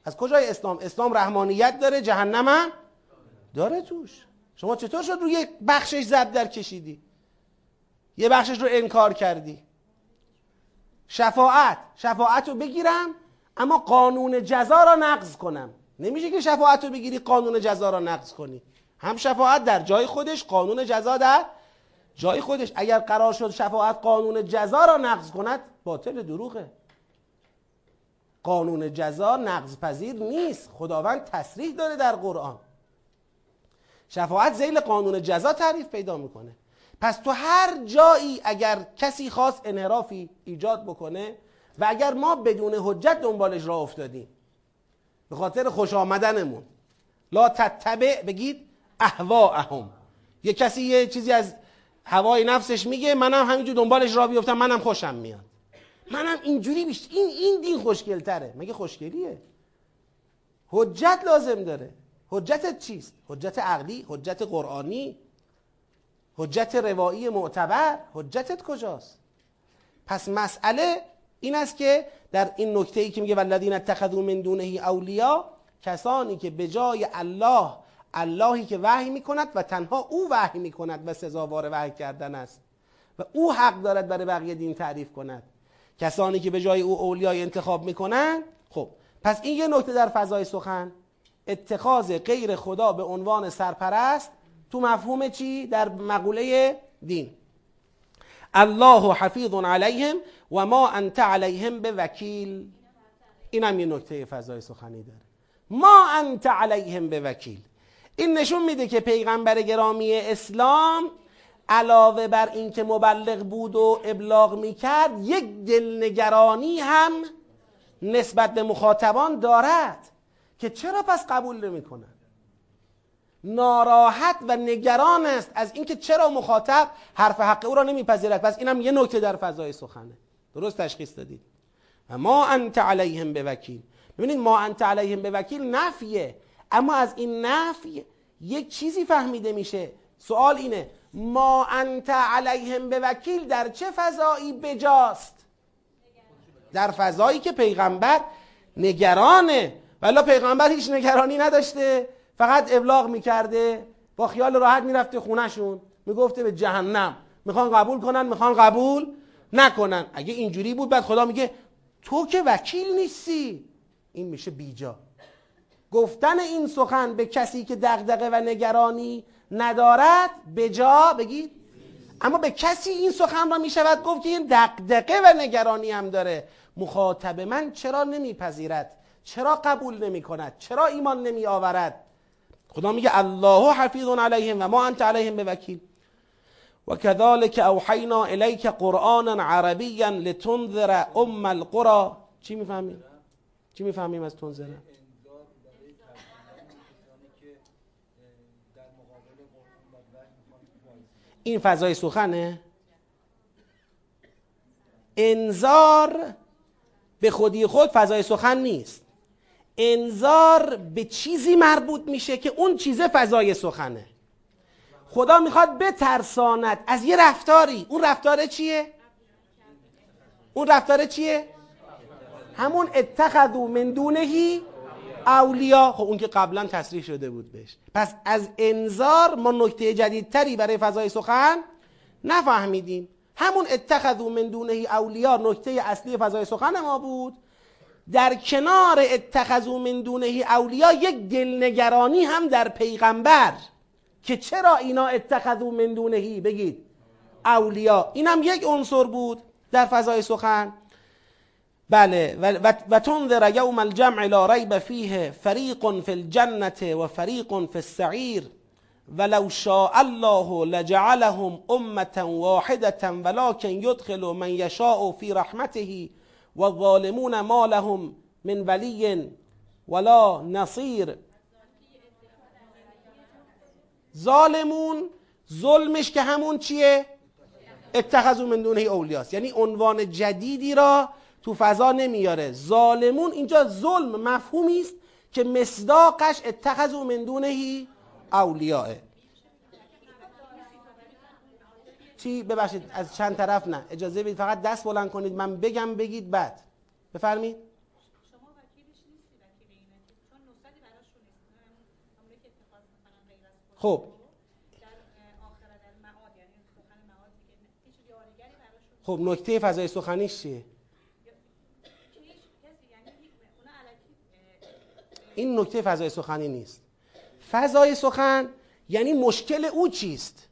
Speaker 1: از کجای اسلام؟ اسلام رحمانیت داره جهنم هم داره توش. شما چطور شد روی یک بخشش زب در کشیدی؟ یه بخشش رو انکار کردی. شفاعت. شفاعت رو بگیرم اما قانون جزا را نقض کنم. نمیشه که شفاعت رو بگیری قانون جزا را نقض کنی. هم شفاعت در جای خودش قانون جزا در جای خودش. اگر قرار شد شفاعت قانون جزا را نقض کند باطل دروغه. قانون جزا نقض پذیر نیست. خداوند تصریح داره در قرآن. شفاعت زیل قانون جزا تعریف پیدا می‌کنه. پس تو هر جایی اگر کسی خواست انحرافی ایجاد بکنه و اگر ما بدون حجت دنبالش را افتادیم به خاطر خوش آمدنمون. لا تتبع بگید اهواهم یه کسی یه چیزی از هوای نفسش میگه منم همینجور دنبالش را بیفتم منم خوشم میاد. منم اینجوری بیشت این این دین خوشگلتره. مگه خوشگلیه؟ حجت لازم داره. حجتت چیست؟ حجت عقلی حجت قرآنی حجت روایی معتبر. حجتت کجاست؟ پس مسئله این است که در این نکته ای که میگه والذین اتخذوا من دونه اولیا کسانی که به جای الله اللهی که وحی می‌کند و تنها او وحی می‌کند و سزاوار وحی کردن است. و او حق دارد برای بقیه دین تعریف کند. کسانی که به جای او اولیای انتخاب می‌کنند خب پس این یه نکته در فضای سخن. اتخاذ غیر خدا به عنوان سرپرست تو مفهوم چی؟ در مقوله دین. الله حفیظ علیهم و ما انت علیهم به وکیل اینم یه نکته فضای سخنی داره. ما انت علیهم به وکیل این نشون میده که پیغمبر گرامی اسلام علاوه بر اینکه مبلغ بود و ابلاغ می‌کرد یک دلنگرانی هم نسبت به مخاطبان دارد که چرا پس قبول نمی‌کنن ناراحت و نگران است از اینکه چرا مخاطب حرف حق او را نمیپذیرد. پس اینم یه نکته در فضای سخنه. درست تشخیص دادید. و ما انت علیهم به وکیل ببینید ما انت علیهم به وکیل نفیه. اما از این نفی یک چیزی فهمیده میشه. سوال اینه ما انت علیهم به وکیل در چه فضایی بجاست؟ در فضایی که پیغمبر نگرانه. ولی پیغمبر هیچ نگرانی نداشته. فقط ابلاغ می‌کرده. با خیال راحت می‌رفته خونهشون. می‌گفته به جهنم. می‌خوان قبول کنن می‌خوان قبول. نکنن. اگه اینجوری بود بعد خدا میگه تو که وکیل نیستی. این میشه بیجا. گفتن این سخن به کسی که دغدغه و نگرانی ندارد به جا بگید. اما به کسی این سخن را می‌شود گفت که این دغدغه و نگرانی هم داره. مخاطب من چرا نمیپذیرد؟ چرا قبول نمی کند چرا ایمان نمی آورد خدا میگه الله حفیظ علیهم و ما انت علیهم به وکیل و كذلك اوحینا الیک قرآنا عربیا لتنذر ام القرى. چی می‌فهمیم چی می‌فهمیم از تنذر؟ این فضای سخنه؟ انذار به خودی خود فضای سخن نیست. انذار به چیزی مربوط میشه که اون چیزه فضای سخنه. خدا می‌خواد بترساند. از یه رفتاری. اون رفتار چیه؟ اون رفتار چیه؟ همون اتخذو من دونهی اولیا خب اون که قبلا تصریح شده بود بهش. پس از انذار ما نکته جدیدتری برای فضای سخن نفهمیدیم. همون اتخذو من دونهی اولیا نکته اصلی فضای سخن ما بود. در کنار اتخذو من دونه اولیا یک دلنگرانی هم در پیغمبر. که چرا اینا اتخذو من دونهی؟ بگید. اولیا این هم یک عنصر بود در فضای سخن. بله. و, و تنذر یوم الجمع لا ریب فیه فریق فی الجنة و فریق فی السعیر. ولو شاء الله لجعلهم امة واحدة ولكن يدخل من يشاء في رحمته و ظالمون ما لهم من ولی ولا نصیر. ظالمون ظلمش که همون چیه؟ اتخذوا من دونه اولیاست. یعنی عنوان جدیدی را تو فضا نمیاره. ظالمون اینجا ظلم مفهومی است که مصداقش اتخذوا من دونه اولیاه چی؟ ببخشید از چند طرف نه. اجازه بدید فقط دست بلند کنید. من بگم بگید بعد. بفرمید خب. خب نکته فضای سخنیش چیه؟ این نکته فضای سخنی نیست. فضای سخن یعنی مشکل او چیست؟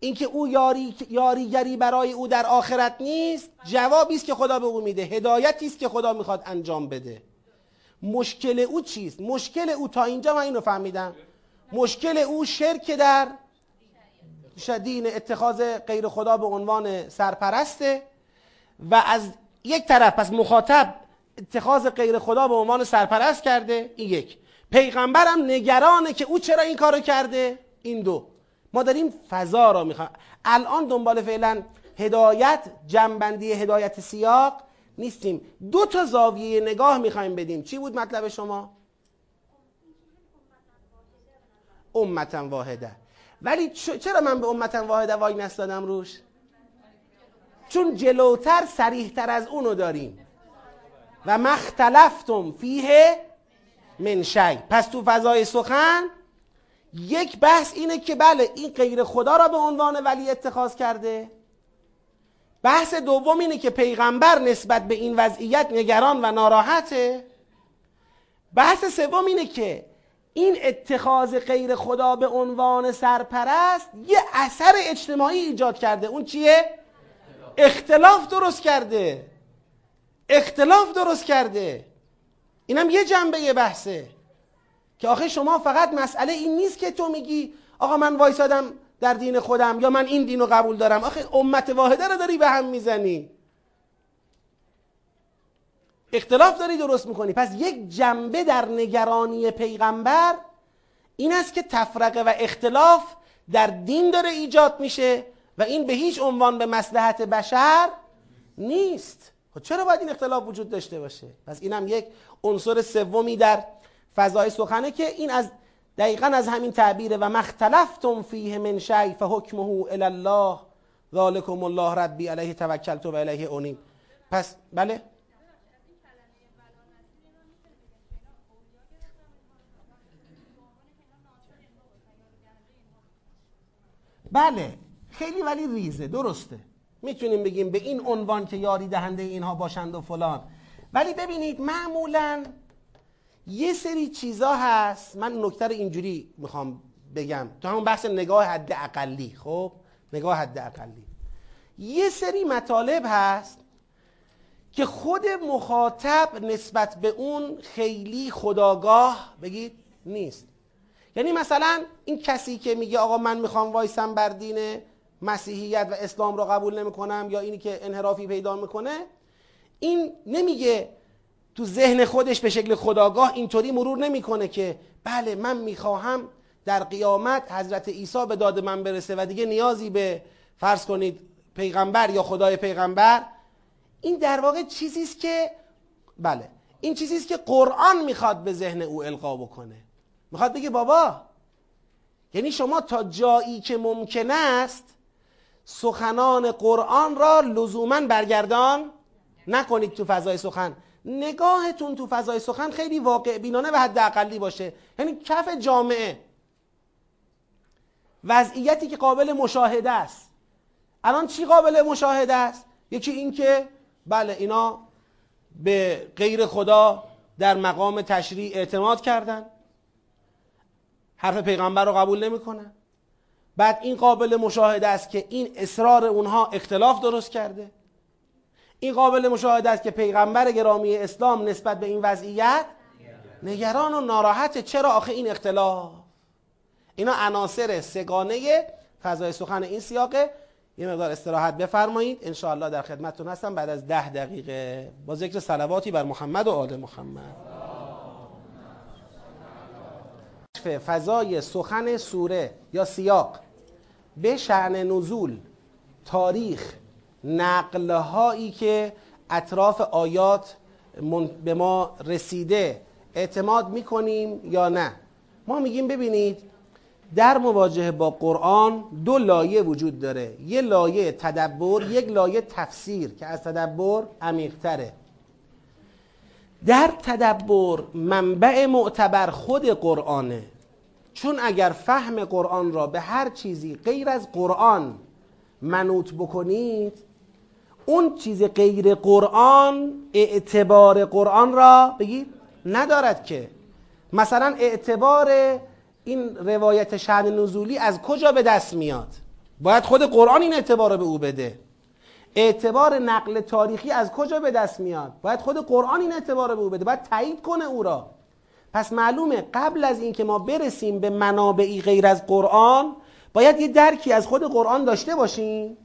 Speaker 1: اینکه او یاری یاریگری برای او در آخرت نیست جوابی است که خدا به او میده هدایتی است که خدا می‌خواد انجام بده. مشکل او چیست؟ مشکل او تا اینجا من اینو فهمیدم. مشکل او شرک در دین اتخاذ غیر خدا به عنوان سرپرسته و از یک طرف پس مخاطب اتخاذ غیر خدا به عنوان سرپرست کرده این یک. پیغمبرم نگرانه که او چرا این کارو کرده؟ این دو. ما داریم فضا را می‌خوایم الان دنبال فعلا هدایت جنبندی هدایت سیاق نیستیم. دو تا زاویه نگاه می‌خوایم بدیم. چی بود مطلب شما؟ امتا واحده. ولی چرا من به امتا واحده وای نستادم روش؟ چون جلوتر سریحتر از اونو داریم. و مختلفتم فیه من شی. پس تو فضای سخن یک بحث اینه که بله این غیر خدا را به عنوان ولی اتخاذ کرده. بحث دوم اینه که پیغمبر نسبت به این وضعیت نگران و ناراحته. بحث سوم اینه که این اتخاذ غیر خدا به عنوان سرپرست یه اثر اجتماعی ایجاد کرده. اون چیه؟ اختلاف درست کرده. اختلاف درست کرده. اینم یه جنبه یه بحثه. که آخه شما فقط مسئله این نیست که تو میگی آقا من وایسادم در دین خودم یا من این دین رو قبول دارم. آخه امت واحده رو داری به هم می‌زنی. اختلاف داری درست می‌کنی. پس یک جنبه در نگرانی پیغمبر این است که تفرقه و اختلاف در دین داره ایجاد میشه و این به هیچ عنوان به مسلحت بشر نیست. خب چرا باید این اختلاف وجود داشته باشه؟ پس اینم یک عنصر سومی در فضای سخنه که این از دقیقا از همین تعبیره. و مختلفتم فیه من شی فحکمه الی الله ذالکم الله ربی علیه توکلت و علیه اونیم. پس بله بله خیلی ولی ریزه درسته. می‌تونیم بگیم به این عنوان که یاری دهنده اینها باشند و فلان. ولی ببینید معمولا یه سری چیزا هست. من نکته اینجوری می‌خوام بگم. تو همون بحث نگاه حد اقلی خب؟ نگاه حد اقلی یه سری مطالب هست که خود مخاطب نسبت به اون خیلی خداگاه بگید نیست. یعنی مثلا این کسی که میگه آقا من می‌خوام وایسم بر دین مسیحیت و اسلام رو قبول نمی‌کنم یا اینی که انحرافی پیدا می‌کنه این نمیگه تو ذهن خودش به شکل خداگاه اینطوری مرور نمی‌کنه که بله من می‌خواهم در قیامت حضرت عیسی به داد من برسه و دیگه نیازی به فرض کنید پیغمبر یا خدای پیغمبر. این در واقع چیزی است که بله این چیزی است که قرآن می‌خواد به ذهن او القا بکنه. می‌خواد بگه بابا یعنی شما تا جایی که ممکن است سخنان قرآن را لزوما برگردان نکنید تو فضای سخن. نگاهتون تو فضای سخن خیلی واقع بینانه و حداقلی باشه. یعنی کف جامعه. وضعیتی که قابل مشاهده است. الان چی قابل مشاهده است؟ یکی این که بله اینا به غیر خدا در مقام تشریع اعتماد کردن. حرف پیغمبر رو قبول نمی‌کنن بعد این قابل مشاهده است که این اصرار اونها اختلاف درست کرده. این قابل مشاهده است که پیغمبر گرامی اسلام نسبت به این وضعیت نگران و ناراحته چرا آخه این اختلاف؟ اینا عناصر سگانه فضای سخن این سیاقه یه مقدار استراحت بفرمایید. انشاءالله در خدمتتون هستم بعد از ده دقیقه. با ذکر صلواتی بر محمد و آل محمد. فضای سخن سوره یا سیاق. به شعن نزول تاریخ نقلهایی که اطراف آیات به ما رسیده اعتماد می‌کنیم یا نه. ما میگیم ببینید در مواجهه با قرآن دو لایه وجود داره. یه لایه تدبر یک لایه تفسیر که از تدبر عمیقتره. در تدبر منبع معتبر خود قرآنه. چون اگر فهم قرآن را به هر چیزی غیر از قرآن منوط بکنید اون چیز غیر قرآن اعتبار قرآن را بگید ندارد که. مثلا اعتبار این روایت شهر نزولی از کجا به دست میاد؟ باید خود قرآن این اعتبار رو به او بده. اعتبار نقل تاریخی از کجا به دست میاد؟ باید خود قرآن این اعتبار رو به او بده باید تایید کنه او را. پس معلومه قبل از اینکه ما برسیم به منابعی غیر از قرآن باید یه درکی از خود قرآن داشته باشیم.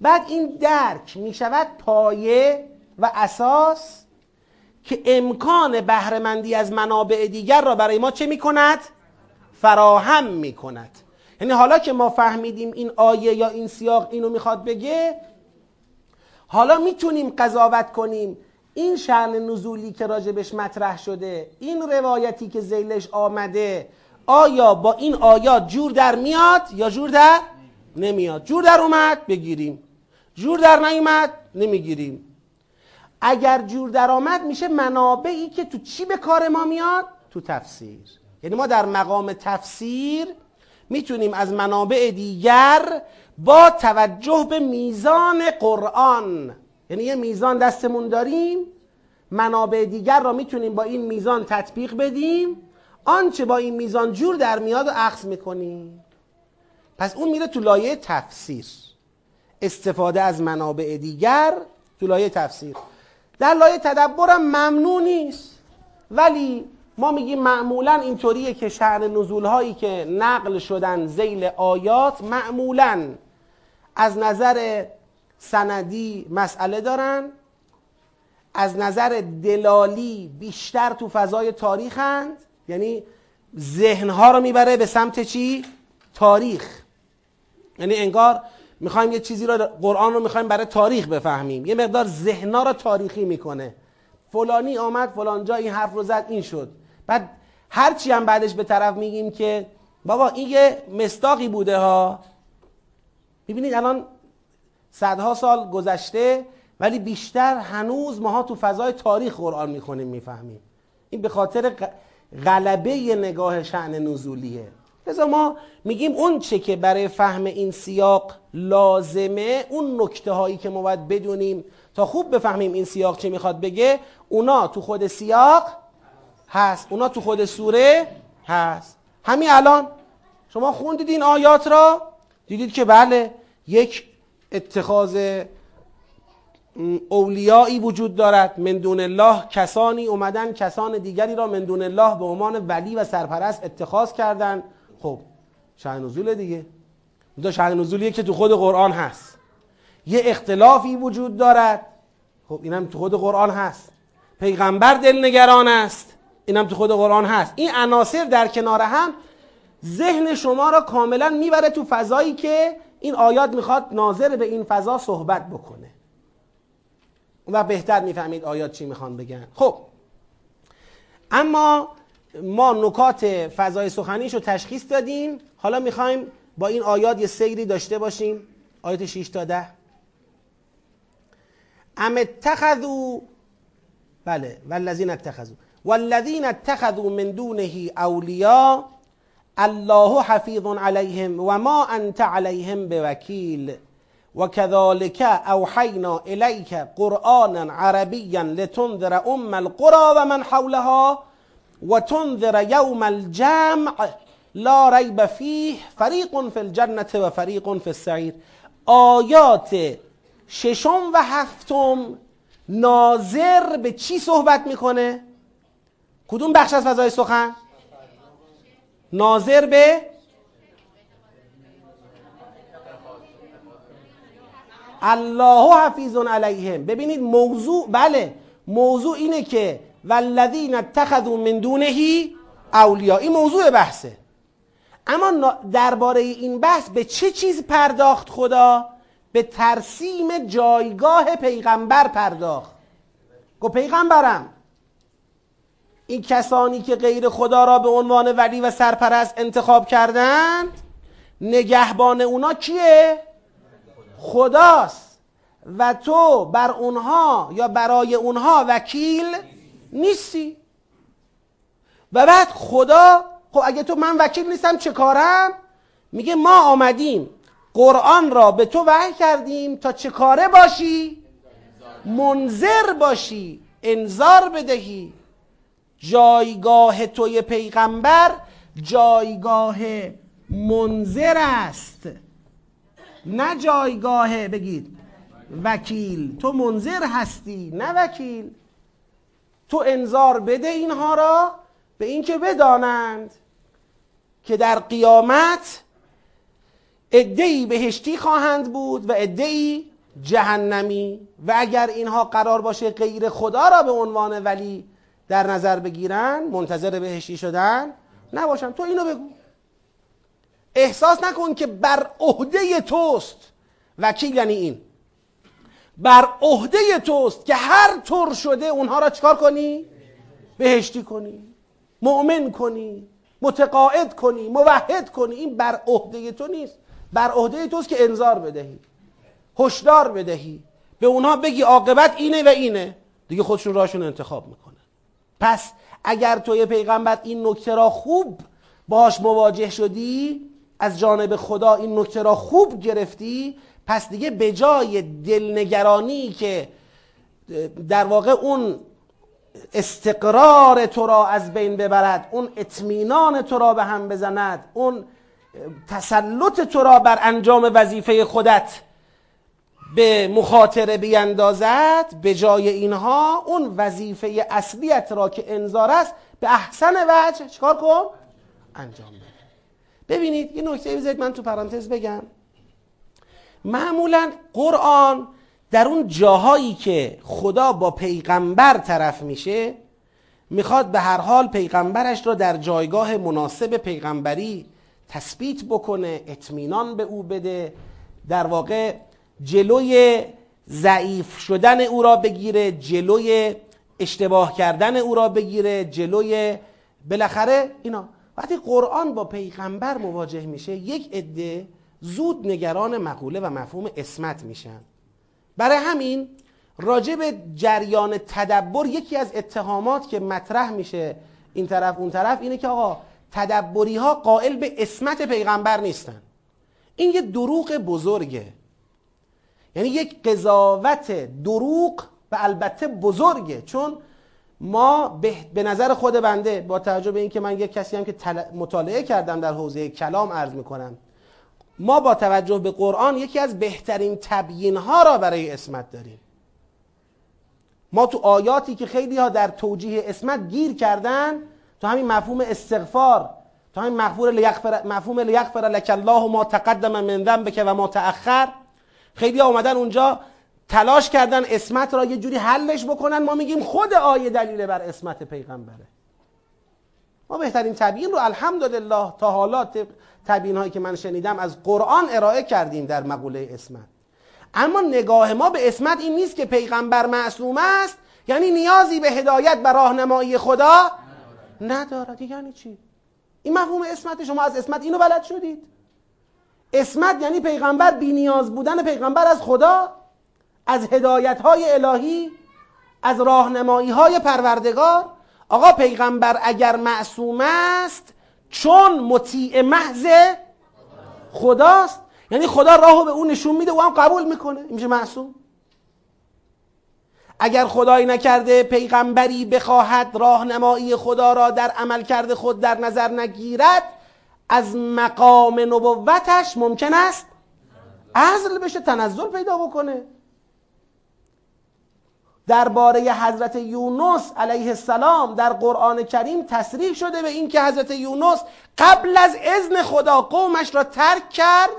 Speaker 1: بعد این درک می شود پایه و اساس که امکان بهرهمندی از منابع دیگر را برای ما چه می کند؟ فراهم می کند یعنی حالا که ما فهمیدیم این آیه یا این سیاق اینو می‌خواد بگه حالا می‌تونیم قضاوت کنیم. این شعن نزولی که راجبش مطرح شده این روایتی که زیلش آمده آیا با این آیات جور در میاد یا جور در نمیاد؟ جور در اومد بگیریم. جور در نیومد نمی‌گیریم. اگر جور در آمد میشه منابعی که تو چی به کار ما میاد؟ تو تفسیر. یعنی ما در مقام تفسیر می‌تونیم از منابع دیگر با توجه به میزان قرآن. یعنی یه میزان دستمون داریم منابع دیگر را می‌تونیم با این میزان تطبیق بدیم. آنچه با این میزان جور در میاد و اخذ می‌کنیم. پس اون میره تو لایه تفسیر. استفاده از منابع دیگر تو لایه تفسیر. در لایه تدبرم ممنوع نیست. ولی ما میگیم معمولا اینطوریه که شعن نزول هایی که نقل شدن زیل آیات معمولا از نظر سندی مسئله دارن از نظر دلالی بیشتر تو فضای تاریخند یعنی ذهنها رو می‌بره به سمت چی؟ تاریخ. یعنی انگار می‌خوایم یه چیزی رو قرآن رو می‌خوایم برای تاریخ بفهمیم. یه مقدار ذهنها رو تاریخی می‌کنه. فلانی آمد فلان جا این حرف رو زد این شد. بعد هرچی هم بعدش به طرف میگیم که بابا این یه مستاقی بوده ها. می‌بینید الان صدها سال گذشته ولی بیشتر هنوز ماها تو فضای تاریخ قرآن می‌خونیم می‌فهمیم. این به خاطر غلبه نگاه شعن نزولیه. لذا ما میگیم اون چه که برای فهم این سیاق لازمه اون نکته هایی که ما باید بدونیم تا خوب بفهمیم این سیاق چه می‌خواد بگه اونا تو خود سیاق هست. اونا تو خود سوره هست. همین الان شما خوندید این آیات را؟ دیدید که بله یک اتخاذ اولیایی وجود دارد. من دون الله کسانی اومدن کسان دیگری را من دون الله به عنوان ولی و سرپرست اتخاذ کردن. خب شهر نزول دیگه. دو شهر نزولیه که تو خود قرآن هست. یه اختلافی وجود دارد. خب اینم تو خود قرآن هست. پیغمبر دلنگران است. اینم تو خود قرآن هست. این عناصر در کنار هم ذهن شما را کاملا می‌بره تو فضایی که این آیات می‌خواد ناظر به این فضا صحبت بکنه. و بهتر می‌فهمید آیات چی می‌خوان بگن. خب. اما ما نکات فضای سخنیش رو تشخیص دادیم. حالا می‌خوایم با این آیات یه سیری داشته باشیم. آیات 6 تا 10 ام اتخذوا بله. والذین اتخذوا والذین اتخذوا من دونه اولیاء الله حفیظ علیهم و ما انت علیهم بوکیل و كذلك اوحینا الیک قرآنا عربیا لتنذر ام القرى و من حولها و تنذر یوم الجمع لا ریب فیه فریق فی الجنة و فریق فی السعیر آیات ششم و هفتم ناظر به چی صحبت می‌کنه؟ کدوم بخش از فضای سخن؟ ناظر به الله حفیظ علیهم. ببینید موضوع بله موضوع اینه که والذین اتخذوا من دونه اولیا این موضوع بحثه. اما درباره این بحث به چه چیز پرداخت خدا؟ به ترسیم جایگاه پیغمبر پرداخت. گو پیغمبرم. این کسانی که غیر خدا را به عنوان ولی و سرپرست انتخاب کردند نگهبان اونا کیه؟ خداست. و تو بر اونها یا برای اونها وکیل نیستی. و بعد خدا خب اگه تو من وکیل نیستم چه کارم؟ میگه ما آمدیم قرآن را به تو وحی کردیم تا چه کاره باشی؟ منظر باشی انذار بدهی. جایگاه توی پیغمبر جایگاه منظر است. نه جایگاه بگید وکیل. تو منظر هستی نه وکیل. تو انظار بده اینها را به اینکه بدانند که در قیامت ادهی بهشتی خواهند بود و ادهی جهنمی. و اگر اینها قرار باشه غیر خدا را به عنوان ولی در نظر بگیرن منتظر بهشتی شدن نباشن. تو اینو بگو. احساس نکن که بر عهده توست وکیل یعنی این. بر عهده توست که هر طور شده اونها را چکار کنی؟ بهشتی کنی مؤمن کنی متقاعد کنی موحد کنی. این بر عهده تو نیست. بر عهده توست که انذار بدهی هشدار بدهی. به اونها بگی عاقبت اینه و اینه. دیگه خودشون راشون انتخاب می‌کنن. پس اگر توی پیغمبر این نکته را خوب باش مواجه شدی از جانب خدا این نکته را خوب گرفتی پس دیگه به جای دلنگرانی که در واقع اون استقرار تو را از بین ببرد اون اطمینان تو را به هم بزند اون تسلط تو را بر انجام وظیفه خودت به مخاطره بیندازد به جای اینها اون وظیفه اصلیت را که انذار است به احسن وجه چکار کن؟ انجام بده. ببینید یه نکته بذارید من تو پرانتز بگم. معمولا قرآن در اون جاهایی که خدا با پیغمبر طرف میشه می‌خواد به هر حال پیغمبرش را در جایگاه مناسب پیغمبری تثبیت بکنه اطمینان به او بده. در واقع جلوی ضعیف شدن او را بگیره جلوی اشتباه کردن او را بگیره جلوی بالاخره اینا. وقتی قرآن با پیغمبر مواجه میشه یک عده زود نگران مقوله و مفهوم اسمت میشن. برای همین راجع به جریان تدبر یکی از اتهامات که مطرح میشه این طرف اون طرف اینه که آقا تدبری ها قائل به اسمت پیغمبر نیستن. این یه دروغ بزرگه. یعنی یک قضاوت دروغ و البته بزرگه. چون ما به نظر خود بنده با توجه به اینکه من یک کسی هم که مطالعه کردم در حوزه کلام عرض می‌کنم ما با توجه به قرآن یکی از بهترین تبیین ها را برای اسمت داریم. ما تو آیاتی که خیلی ها در توجیه اسمت گیر کردن تو همین مفهوم استغفار تو همین مفهوم لیغفر لک الله ما تقدم من ذنبک و ما تأخر خیلی اومدن اونجا تلاش کردن اسمت را یه جوری حلش بکنن. ما میگیم خود آیه دلیل بر اسمت پیغمبره. ما بهترین تبیین رو الحمدلله تا حالا تبیین هایی که من شنیدم از قرآن ارائه کردیم در مقوله اسمت اما نگاه ما به اسمت این نیست که پیغمبر معصوم است یعنی نیازی به هدایت و راهنمایی خدا ندارد. یعنی چی؟ این مفهوم اسمت شما از اسمت اینو بلد شدید. اسمت یعنی پیغمبر بی نیاز بودن پیغمبر از خدا از هدایت های الهی از راهنمایی های پروردگار. آقا پیغمبر اگر معصوم است چون مطیع محض خداست. یعنی خدا راهو به اون نشون میده و هم قبول می‌کنه. میشه معصوم. اگر خدایی نکرده پیغمبری بخواهد راهنمایی خدا را در عمل کرده خود در نظر نگیرد از مقام نبوتش ممکن است عزل بشه تنزل پیدا بکنه. درباره حضرت یونس علیه السلام در قرآن کریم تصریح شده به این که حضرت یونس قبل از اذن خدا قومش را ترک کرد.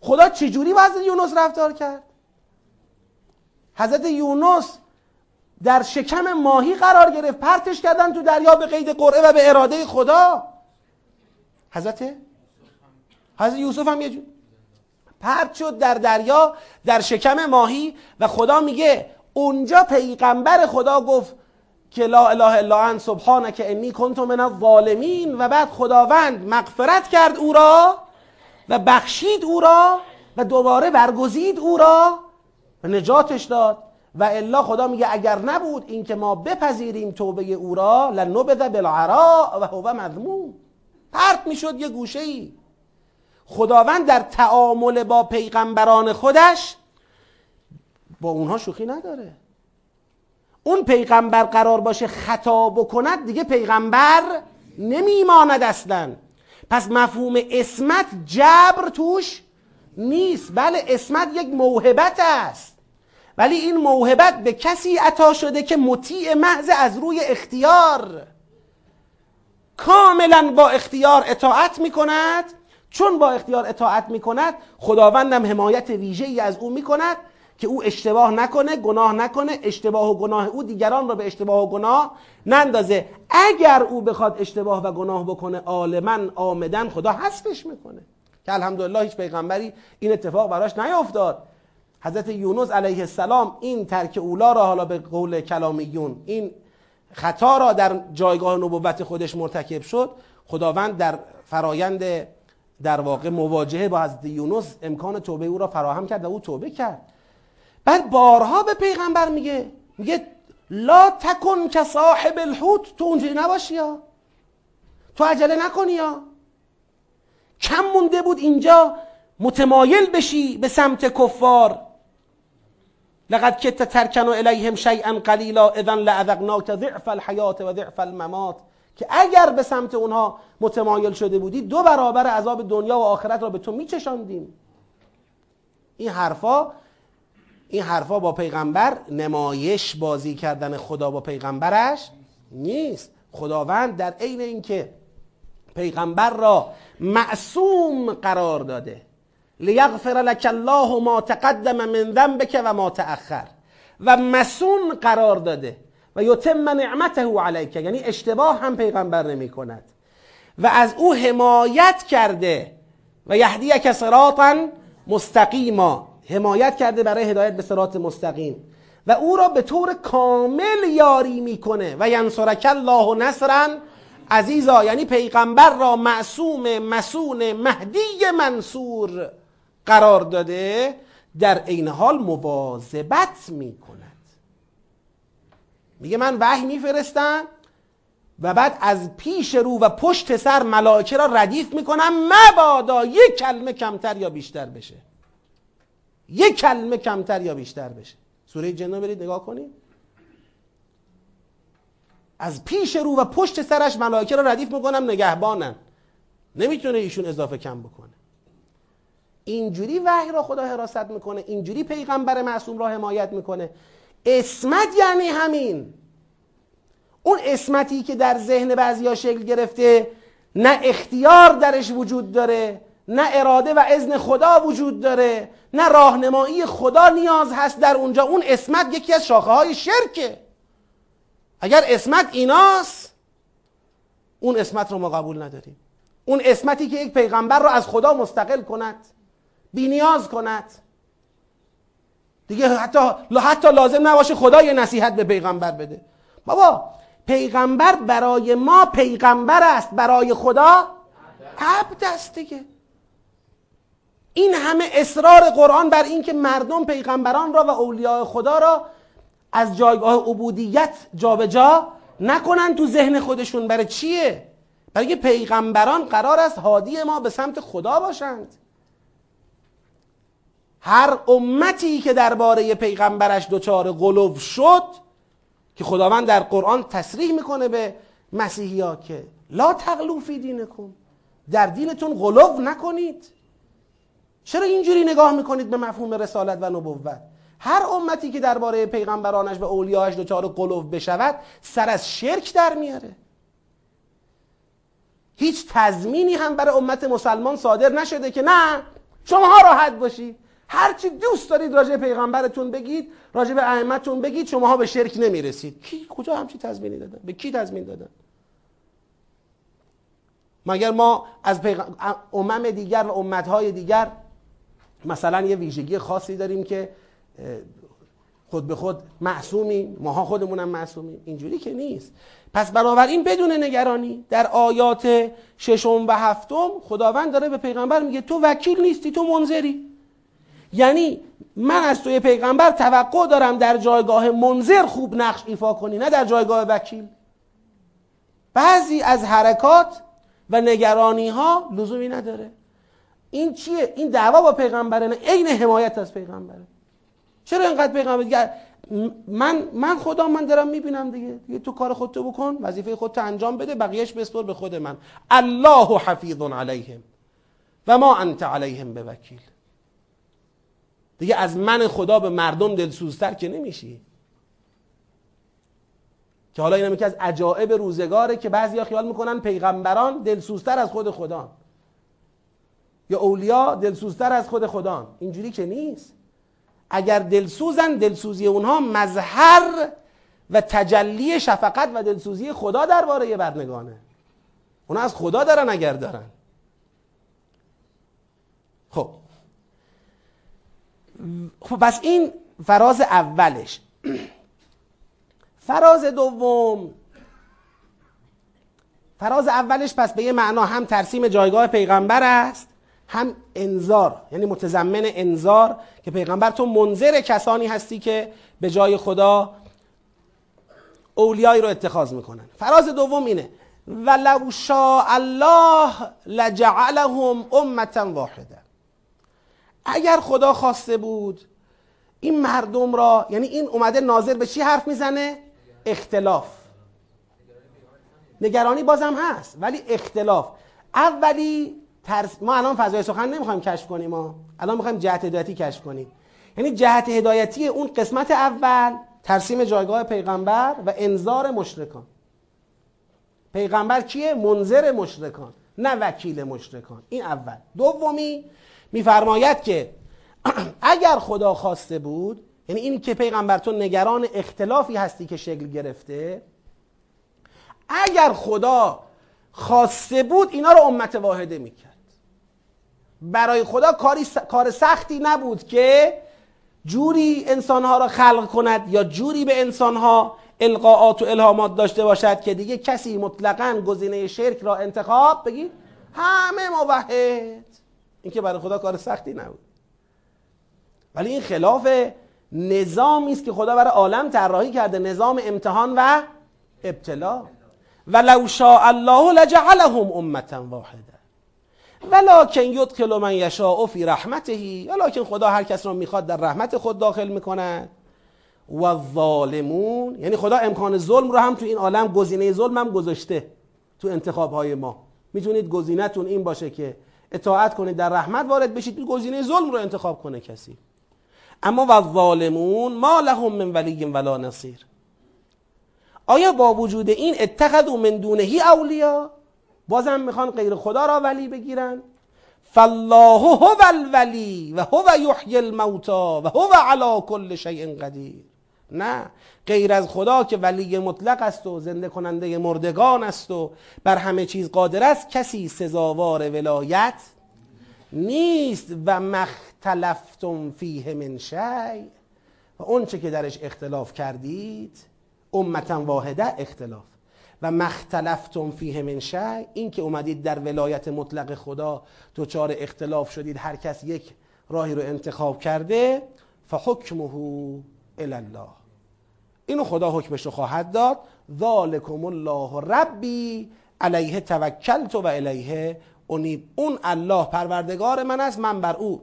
Speaker 1: خدا چجوری با حضرت یونس رفتار کرد؟ حضرت یونس در شکم ماهی قرار گرفت پرتش کردن تو دریا به قید قرعه و به اراده خدا. حضرت حضرت یوسف هم یه جور پرت شد در دریا در شکم ماهی و خدا میگه اونجا پیغمبر خدا گفت که لا اله الا انت سبحانک انی کنت من الظالمین. و بعد خداوند مغفرت کرد او را و بخشید او را و دوباره برگزید او را و نجاتش داد. و الا خدا میگه اگر نبود اینکه ما بپذیریم توبه او را لنبذ بالعراء و هو مذموم. پرت می‌شد یه گوشه ای خداوند در تعامل با پیغمبران خودش با اونها شوخی نداره. اون پیغمبر قرار باشه خطا بکند دیگه پیغمبر نمیماند اصلا. پس مفهوم اسمت جبر توش نیست. بله اسمت یک موهبت است. ولی این موهبت به کسی عطا شده که مطیع محض از روی اختیار. کاملا با اختیار اطاعت می کند چون با اختیار اطاعت می کند خداوندم حمایت ویژه ای از او می کند که او اشتباه نکنه گناه نکنه اشتباه و گناه او دیگران را به اشتباه و گناه نندازه. اگر او بخواد اشتباه و گناه بکنه عالما آمدن خدا حذفش می‌کنه. که الحمدلله هیچ پیغمبری این اتفاق براش نیافتاد. حضرت یونس علیه السلام این ترک اولا را حالا به قول کلامیون این خطا را در جایگاه نبوت خودش مرتکب شد. خداوند در فرایند در واقع مواجهه با حضرت یونس امکان توبه او را فراهم کرد و او توبه کرد. بعد بارها به پیغمبر میگه میگه لا تکن که صاحب الحوت. تو اونجوری نباشی یا؟ تو عجله نکنی یا؟ کم مونده بود اینجا متمایل بشی به سمت کفار. لقد کت ترکن الیهم شیئا قلیلا اذا لعذقناک ضعف الحیات و ضعف الممات. که اگر به سمت اونها متمایل شده بودی دو برابر عذاب دنیا و آخرت را به تو میچشاندیم. این حرفا این حرفا با پیغمبر نمایش بازی کردن خدا با پیغمبرش نیست. خداوند در عین اینکه پیغمبر را معصوم قرار داده. لیغفر لك الله ما تقدم من ذنبك و ما تأخر. و مسون قرار داده. و یتم نعمته علیک. یعنی اشتباه هم پیغمبر نمی کند و از او حمایت کرده. و یهدیک صراطا مستقیما. حمایت کرده برای هدایت به صراط مستقیم. و او را به طور کامل یاری می‌کنه. و ینصرک الله نصرا عزیزا. یعنی پیغمبر را معصوم مسون مهدی منصور. قرار داده در عین حال مواظبت می‌کند. میگه من وحی میفرستم و بعد از پیش رو و پشت سر ملائکه را ردیف می‌کنم مبادا یک کلمه کمتر یا بیشتر بشه. یک کلمه کمتر یا بیشتر بشه. سوره جن برید نگاه کنید. از پیش رو و پشت سرش ملائکه را ردیف می‌کنم نگهبانن نمی‌تونه ایشون اضافه کم بکنه. اینجوری وحی را خدا حراست می‌کنه اینجوری پیغمبر معصوم را حمایت می‌کنه. اسمت یعنی همین. اون اسمتی که در ذهن بعضیا شکل گرفته نه اختیار درش وجود داره نه اراده و اذن خدا وجود داره نه راهنمایی خدا نیاز هست در اونجا. اون اسمت یکی از شاخه های شرکه. اگر اسمت ایناست اون اسمت رو ما قبول نداریم. اون اسمتی که یک پیغمبر رو از خدا مستقل کند. بینیاز کند. دیگه حتی حتی لازم نباشه خدا یه نصیحت به پیغمبر بده. بابا پیغمبر برای ما پیغمبر است برای خدا عبد است دیگه. این همه اصرار قرآن بر اینکه مردم پیغمبران را و اولیاء خدا را از جایگاه عبودیت جابجا جا نکنن تو ذهن خودشون. برای چیه؟ برای پیغمبران قرار است هادی ما به سمت خدا باشند. هر امتی که درباره پیغمبرش دچار قلوب شد که خداوند در قرآن تصریح می‌کنه به مسیحی که لا تغلو فی دینکم در دینتون غلو نکنید. چرا اینجوری نگاه می‌کنید به مفهوم رسالت و نبوت؟ هر امتی که درباره پیغمبرانش و اولیاش دچار قلوب بشود سر از شرک در میاره هیچ تضمینی هم برای امت مسلمان صادر نشده که نه شماها راحت باشید. هرچی دوست دارید راجع پیغمبرتون بگید راجع به ائمه‌تون بگید شماها به شرک نمی‌رسید. کی کجا همچی تضمینی دادن؟ به کی تضمین دادن؟ مگر ما از امم دیگر و امتهای دیگر مثلا یه ویژگی خاصی داریم که خود به خود معصومیم ماها خودمونم معصومیم. اینجوری که نیست. پس بنابراین بدون نگرانی در آیات ششم و هفتم خداوند داره به پیغمبر میگه تو وکیل نیستی تو منظری. یعنی من از توی پیغمبر توقع دارم در جایگاه منظر خوب نقش ایفا کنی نه در جایگاه وکیل. بعضی از حرکات و نگرانی ها لزومی نداره. این چیه؟ این دعوا با پیغمبره نه عین حمایت از پیغمبره. چرا اینقدر پیغمبر؟ من من خدا من دارم می‌بینم دیگه. دیگه تو کار خودتو بکن وظیفه خودتو انجام بده بقیهش بسپر به خود من. الله حفیظ علیهم و ما انت علیهم به وکیل دیگه از من خدا به مردم دلسوزتر که نمیشی. که حالا اینم یکی از عجائب روزگاره که بعضیا خیال می‌کنن پیغمبران دلسوزتر از خود خدا یا اولیا دلسوزتر از خود خدا اینجوری که نیست. اگر دلسوزن دلسوزی اونها مظهر و تجلی شفقت و دلسوزی خدا درباره برنگانه. اونا از خدا دارن اگر دارن. خب خب پس این فراز اولش. فراز دوم. فراز اولش پس به یه معنا هم ترسیم جایگاه پیغمبر است هم انذار یعنی متضمن انذار که پیغمبر تو منظر کسانی هستی که به جای خدا اولیایی رو اتخاذ می‌کنن. فراز دوم اینه. ولو شاء الله لجعلهم امتا واحده اگر خدا خواسته بود این مردم را یعنی این اومده ناظر به چی حرف می‌زنه؟ اختلاف. نگرانی بازم هست ولی اختلاف. اولی ترس... ما الان فضای سخن نمی‌خوایم کشف کنیم ما الان می‌خوایم جهت هدایتی کشف کنیم. یعنی جهت هدایتی اون قسمت اول ترسیم جایگاه پیغمبر و انذار مشرکان. پیغمبر کیه؟ منظر مشرکان نه وکیل مشرکان. این اول. دومی میفرماید که اگر خدا خواسته بود یعنی این که پیغمبر تو نگران اختلافی هستی که شکل گرفته اگر خدا خواسته بود اینا رو امت واحده می‌کرد. برای خدا کاری کار سختی نبود که جوری انسانها را خلق کند یا جوری به انسانها القاعات و الهامات داشته باشد که دیگه کسی مطلقا گزینه شرک را انتخاب بگی همه موحد. این که برای خدا کار سختی نبود. ولی این خلاف نظامی است که خدا برای عالم طراحی کرده نظام امتحان و ابتلا. ولو شاء الله لجعلهم امتا واحده ولکن یدخل من یشاء فی رحمته ولکن خدا هر کس را می‌خواد در رحمت خود داخل می‌کند. و ظالمون یعنی خدا امکان ظلم رو هم تو این عالم گزینه ظلم هم گذاشته تو انتخاب های ما. می‌تونید گزینهتون این باشه که اطاعت کنید در رحمت وارد بشید. گزینه ظلم رو انتخاب کنه کسی. اما و ظالمون ما لهم من ولی ولا نصیر. آیا با وجود این اتخذوا من دونهی اولیا بازم می‌خوان غیر خدا را ولی بگیرن. فالله هو الولی و هو یحیی الموتا و هو علی کل شیء قدیر. نه. غیر از خدا که ولی مطلق است و زنده کننده مردگان است و بر همه چیز قادر است کسی سزاوار ولایت نیست. و مختلفتم فیه من شی. و اون چه که درش اختلاف کردید امتا واحده اختلاف. و مختلفتم فیه من شی. این که اومدید در ولایت مطلق خدا دچار اختلاف شدید هر کس یک راهی رو انتخاب کرده فحکمه الله اینو خدا حکمش رو خواهد داد. ذالکم الله ربی علیه توکلت و علیه انیب. اون الله پروردگار من است من بر او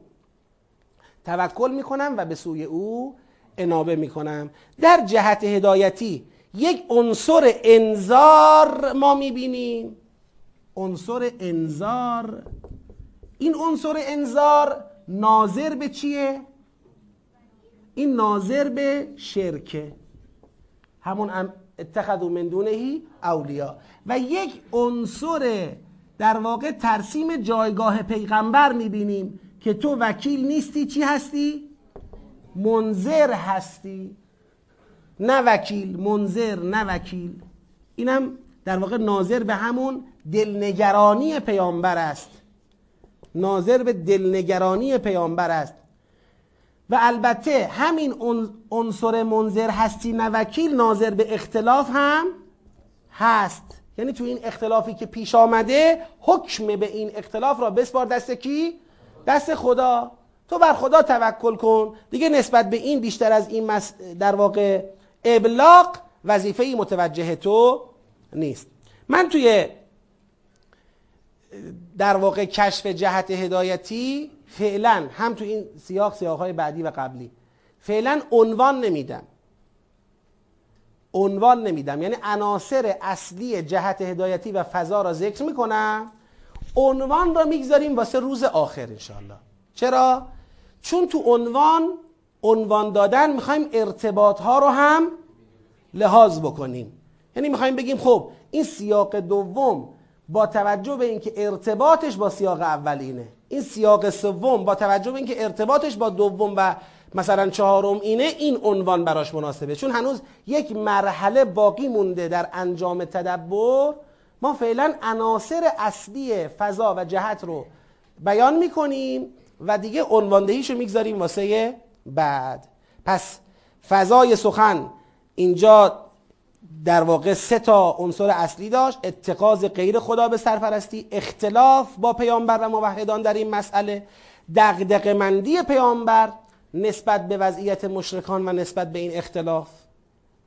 Speaker 1: توکل می‌کنم و به سوی او انابه می‌کنم. در جهت هدایتی یک عنصر انذار ما می‌بینیم. عنصر انذار. این عنصر انذار ناظر به چیه؟ این ناظر به شرکه. همون اتخذوا من دونهی اولیا و یک عنصر در واقع ترسیم جایگاه پیغمبر می‌بینیم که تو وکیل نیستی چی هستی؟ منظر هستی. نه وکیل منظر نه وکیل. اینم در واقع ناظر به همون دلنگرانی پیامبر است. ناظر به دلنگرانی پیامبر است. و البته همین عنصر منظر هستی نه وکیل ناظر به اختلاف هم هست. یعنی تو این اختلافی که پیش آمده حکم به این اختلاف را بسپار. دست کی؟ دست خدا. تو بر خدا توکل کن. دیگه نسبت به این بیشتر از این در واقع ابلاغ وظیفه متوجه تو نیست. من توی در واقع کشف جهت هدایتی فعلا هم تو این سیاق سیاق های بعدی و قبلی. فعلا عنوان نمیدم. عنوان نمیدم. یعنی عناصر اصلی جهت هدایتی و فضا را ذکر می‌کنم. عنوان را می‌گذاریم واسه روز آخر انشاءالله. چرا؟ چون تو عنوان عنوان دادن می‌خوایم ارتباط ها رو هم لحاظ بکنیم. یعنی می‌خوایم بگیم خب این سیاق دوم با توجه به اینکه ارتباطش با سیاق اولینه این سیاق سوم با توجه به اینکه ارتباطش با دوم و مثلا چهارم اینه این عنوان براش مناسبه. چون هنوز یک مرحله باقی مونده در انجام تدبر. ما فعلا عناصر اصلی فضا و جهت رو بیان می‌کنیم و دیگه عنواندهیش رو می‌گذاریم واسه بعد. پس فضای سخن اینجا در واقع سه تا عنصر اصلی داشت اتخاذ غیر خدا به سرپرستی اختلاف با پیامبر و موحدان در این مسئله دغدغه مندی پیامبر نسبت به وضعیت مشرکان و نسبت به این اختلاف.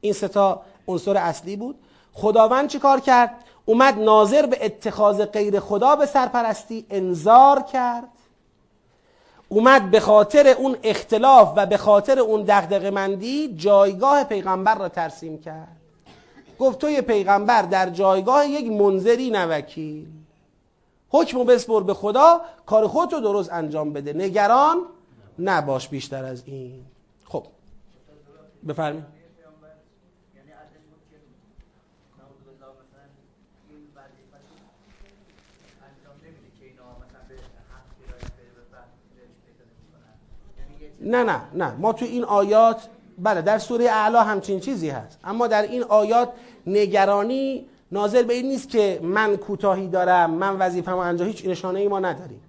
Speaker 1: این سه تا عنصر اصلی بود. خداوند چی کار کرد؟ اومد ناظر به اتخاذ غیر خدا به سرپرستی انذار کرد. اومد به خاطر اون اختلاف و به خاطر اون دغدغه مندی جایگاه پیغمبر را ترسیم کرد. گفت توی پیغمبر در جایگاه یک منظری نوکیل. حکم و بسپر به خدا کار خودت رو درست انجام بده. نگران نباش بیشتر از این. خب بفرمایید. نه نه نه. ما تو این آیات بله در سوره اعلا همچین چیزی هست. اما در این آیات نگرانی نازل به این نیست که من کوتاهی دارم من وظیفه‌مو انجام هیچ نشانه ای ما نداریم.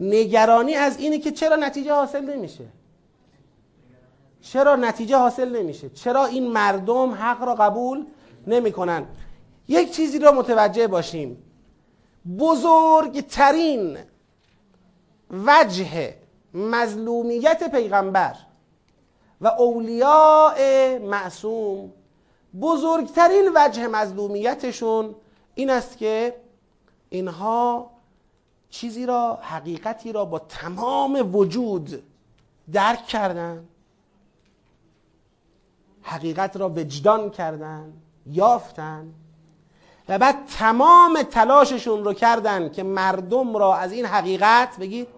Speaker 1: نگرانی از اینه که چرا نتیجه حاصل نمیشه؟ چرا نتیجه حاصل نمیشه؟ چرا این مردم حق را قبول نمی‌کنن؟ یک چیزی را متوجه باشیم. بزرگترین وجه مظلومیت پیغمبر و اولیاء معصوم. بزرگترین وجه مظلومیتشون این است که اینها چیزی را حقیقتی را با تمام وجود درک کردن حقیقت را وجدان کردن یافتن و بعد تمام تلاششون رو کردن که مردم را از این حقیقت بگید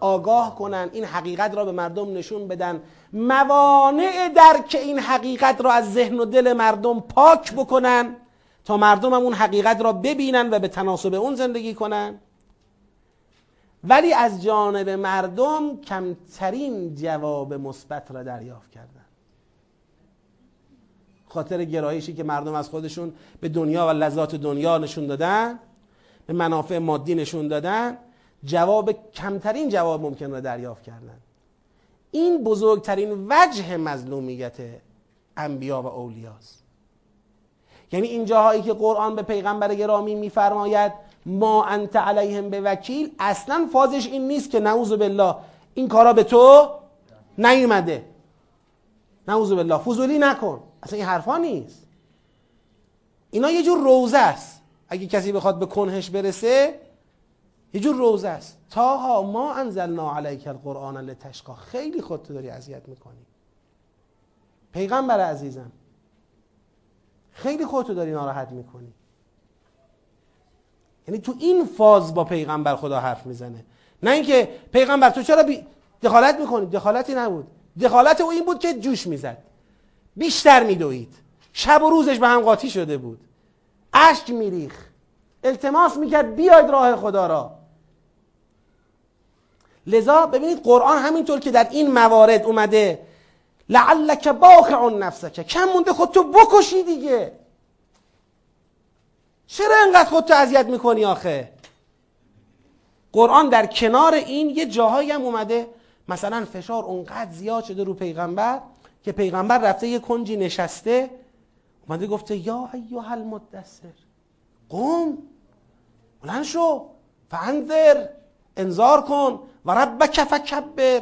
Speaker 1: آگاه کنن این حقیقت را به مردم نشون بدن. موانع درک این حقیقت را از ذهن و دل مردم پاک بکنن تا مردم هم اون حقیقت را ببینن و به تناسب اون زندگی کنن. ولی از جانب مردم کمترین جواب مثبت را دریافت کردن. خاطر گرایشی که مردم از خودشون به دنیا و لذات دنیا نشون دادن به منافع مادی نشون دادن جواب کمترین جواب ممکن را دریافت کردن. این بزرگترین وجه مظلومیت انبیا و اولیاست. یعنی این جاهایی که قرآن به پیغمبر گرامی میفرماید ما انت علیهم به وکیل اصلا فازش این نیست که نعوذ بالله این کارا به تو نیومده. نعوذ بالله فضولی نکن. اصلا این حرفا نیست. اینا یه جور روزه است. اگه کسی بخواد به کنهش برسه یه جور روزه است. تاها ما انزلنا علیک القرآن لتشقا. خیلی خودتو داری اذیت می‌کنی. پیغمبر عزیزم خیلی خودتو داری ناراحت می‌کنی. یعنی تو این فاز با پیغمبر خدا حرف می‌زنه. نه اینکه پیغمبر تو چرا بی... دخالت می‌کنی؟ دخالتی نبود. دخالت او این بود که جوش می‌زد. بیشتر میدوید. شب و روزش به هم قاطی شده بود. اشک میریخ التماس می‌کرد بیاید راه خدا را. لذا ببینید قرآن همینطور که در این موارد اومده لعلک باخع نفسک. کم مونده خودتو بکشی دیگه. چرا انقدر خودتو اذیت می‌کنی آخه؟ قرآن در کنار این یه جاهایی هم اومده. مثلا فشار اونقدر زیاد شده رو پیغمبر که پیغمبر رفته یه کنجی نشسته اومده گفته یا ایها المدثر قوم بلند شو فانذر انذار کن. و ربک فکبر.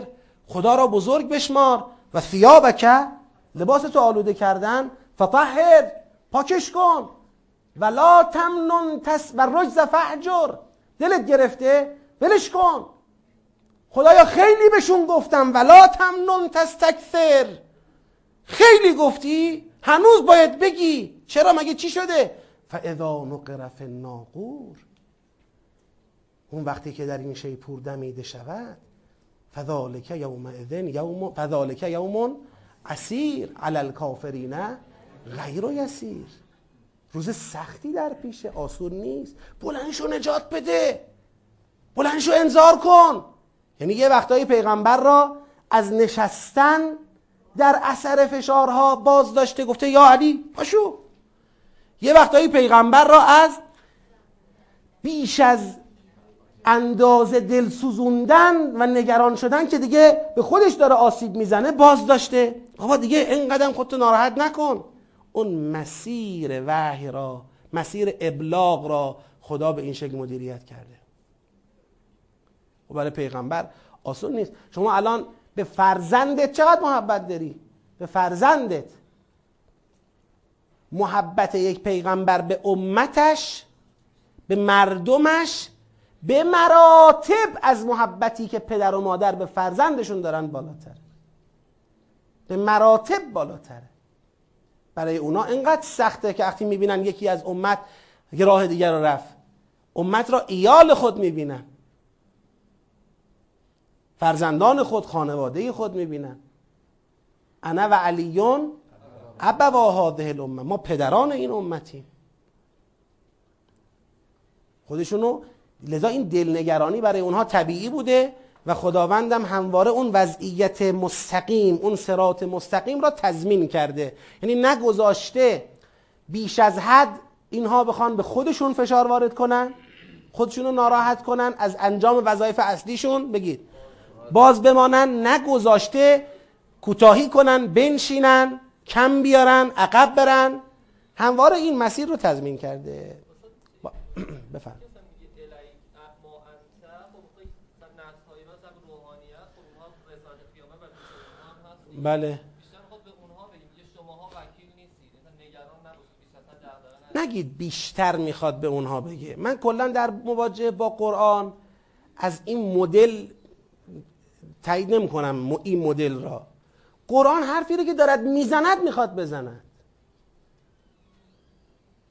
Speaker 1: خدا را بزرگ بشمار و ثیابک لباس تو آلوده کردن. فطهر پاکش کن. و لا تمنن تس و رجز فحجر دلت گرفته ولش کن. خدایا خیلی بهشون گفتم ولا تمنن تستکثر. خیلی گفتی هنوز باید بگی. چرا؟ مگه چی شده؟ فاذا نقر فی الناقور. اون وقتی که در این شیپور دمیده شود فذالک یومئذ یوم فذالک یوم اسیر علی الکافرین غیر یسیر. روز سختی در پیشه آسون نیست. بلندشو نجات بده. بلندشو انذار کن. یعنی یه وقتایی پیغمبر را از نشستن در اثر فشارها باز داشته گفته یا علی پاشو. یه وقتایی پیغمبر را از بیش از اندازه دل سوزوندن و نگران شدن که دیگه به خودش داره آسیب می‌زنه باز داشته بابا دیگه اینقدر خودتو ناراحت نکن. اون مسیر وحی را مسیر ابلاغ را خدا به این شکل مدیریت کرده. و برای پیغمبر آسون نیست. شما الان به فرزندت چقدر محبت داری؟ به فرزندت. محبت یک پیغمبر به امتش به مردمش به مراتب از محبتی که پدر و مادر به فرزندشون دارن بالاتر. به مراتب بالاتره برای اونا اینقدر سخته که وقتی می‌بینن یکی از امت یه راه دیگر رو رفت. امت را ایال خود می‌بینن. فرزندان خود خانواده خود می‌بینن. انا و علیون ابوا هذه الامه. ما پدران این امتیم. خودشونو لذا این دلنگرانی برای اونها طبیعی بوده و خداوندم همواره اون وضعیت مستقیم اون سرات مستقیم را تضمین کرده. یعنی نگذاشته بیش از حد اینها بخوان به خودشون فشار وارد کنن خودشون رو ناراحت کنن از انجام وظایف اصلیشون بگید. باز بمانن نگذاشته کوتاهی کنن بنشینن کم بیارن عقب برن. همواره این مسیر رو تضمین کرده. بفهم بله. نگید بیشتر می‌خواد به اونها بگه. من کلا در مواجهه با قرآن از این مدل تایید نمی کنم این مدل را. قرآن حرفی رو که دارد می‌زند می‌خواد بزند.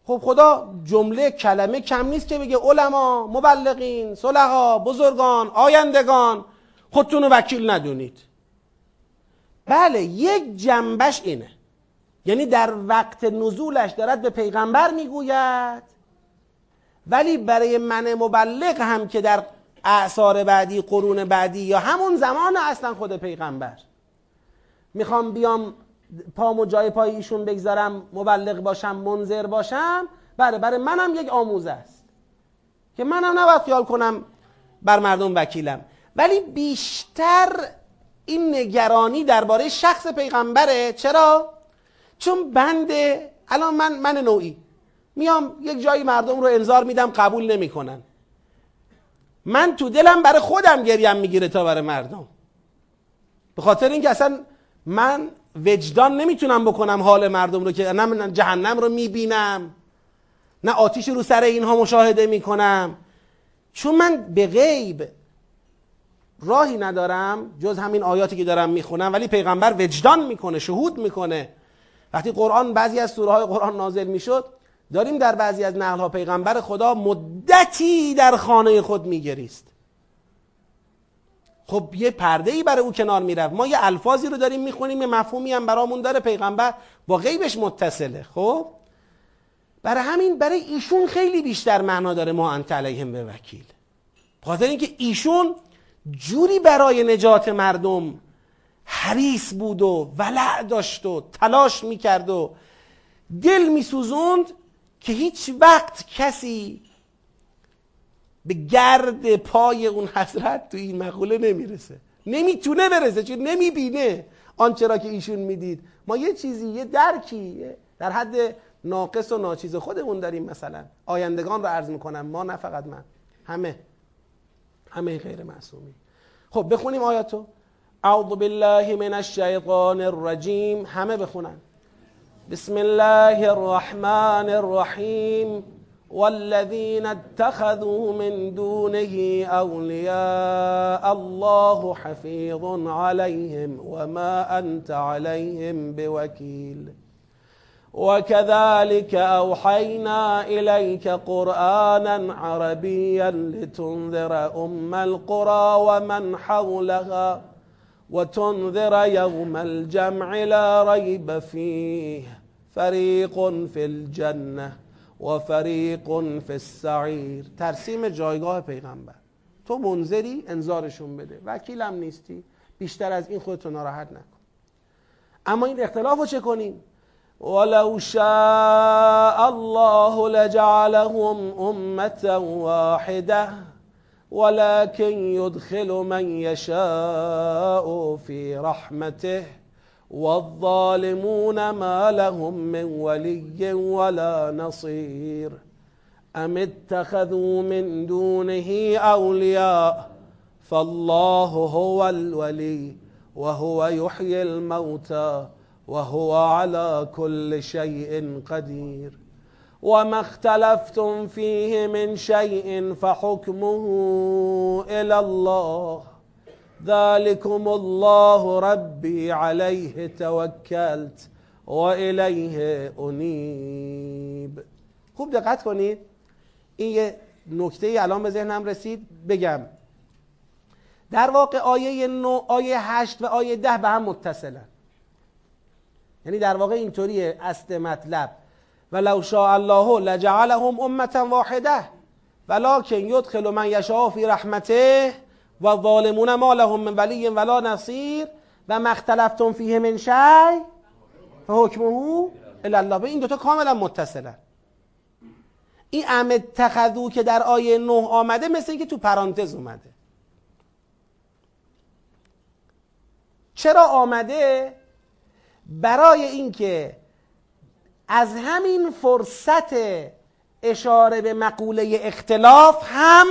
Speaker 1: خب خدا جمله کلمه کم نیست که بگه علما مبلغین صلحا بزرگان آیندگان خودتون رو وکیل ندونید. بله یک جنبش اینه. یعنی در وقت نزولش دارد به پیغمبر می‌گوید ولی برای من مبلغ هم که در اعثار بعدی قرون بعدی یا همون زمان اصلا خود پیغمبر. می‌خوام بیام پامو جای پای ایشون بگذارم مبلغ باشم منظر باشم. بله برای منم یک آموزه است که منم نباید خیال کنم بر مردم وکیلم. ولی بیشتر این نگرانی درباره شخص پیغمبره. چرا؟ چون بنده الان من من نوعی میام یک جایی مردم رو انذار میدم قبول نمی‌کنن. من تو دلم برای خودم گریم می‌گیره تا برای مردم. به خاطر اینکه اصلا من وجدان نمی‌تونم بکنم حال مردم رو که نه جهنم رو می‌بینم نه آتیش رو سر اینها مشاهده می‌کنم. چون من به غیب راهی ندارم جز همین آیاتی که دارم می‌خونم ولی پیغمبر وجدان می‌کنه شهود می‌کنه. وقتی قرآن بعضی از سوره های قرآن نازل می‌شد داریم در بعضی از نقل ها پیغمبر خدا مدتی در خانه خود میگریست. خب یه پرده ای برای او کنار می‌رفت. ما یه الفاظی رو داریم می‌خونیم یه مفهومی هم برامون داره پیغمبر با غیبش متصله. خب؟ برای همین برای ایشون خیلی بیشتر معنا داره ما انت علیهم به وکیل. خاطر اینکه ایشون جوری برای نجات مردم حریص بود و ولع داشت و تلاش می‌کرد و دل میسوزوند که هیچ وقت کسی به گرد پای اون حضرت تو این مقوله نمی‌رسه. نمی‌تونه برسه چون نمی‌بینه. آنچه را که ایشون می‌دید. ما یه چیزی یه درکی در حد ناقص و ناچیز خودمون داریم مثلا. آیندگان رو عرض می‌کنم ما نه فقط من همه. همه غیر معصومی. خب بخونیم آیاتو. اعوذ بالله من الشیطان الرجیم. همه بخونن. بسم الله الرحمن الرحیم. والذين اتخذوا من دونه أولياء الله حفيظ عليهم وما أنت عليهم بوكيل وكذلك أوحينا إليك قرآنا عربيا لتنذر أم القرى ومن حولها وتنذر يوم الجمع لا ريب فيه. فريق في الجنة و فریق فی السعیر ترسیم جایگاه پیغمبر. تو منذری انذارشون بده. وکیلم نیستی. بیشتر از این خودتو ناراحت نکن. اما این اختلاف چه کنیم؟ ولو شاء الله لجعلهم أمة واحدة ولكن يدخل من يشاء في رحمته والظالمون ما لهم من ولي ولا نصير. أم اتخذوا من دونه أولياء؟ فالله هو الولي وهو يحيي الموتى. وهو على كل شيء قدير وما اختلفتم فيه من شيء فحكمه الى الله. ذلكم الله ربی علیه توکلت و الیه انیب. خوب دقت کنید. این یه نکته الان به ذهنم رسید. بگم. در واقع آیه 9 آیه 8 و آیه 10 به هم متصلن. یعنی در واقع اینطوریه اصل مطلب. ولو شاء الله لجعلهم امه واحده ولكن يدخل من يشاء في رحمته و ظالمون ما لهم من ولی ولا نصیر. و مختلفتم فیه من شی. فحکمه الله به این دوتا کاملا متصلن این ام تخذو که در آیه نه آمده مثل اینکه تو پرانتز اومده. چرا آمده؟ برای اینکه از همین فرصت اشاره به مقوله اختلاف هم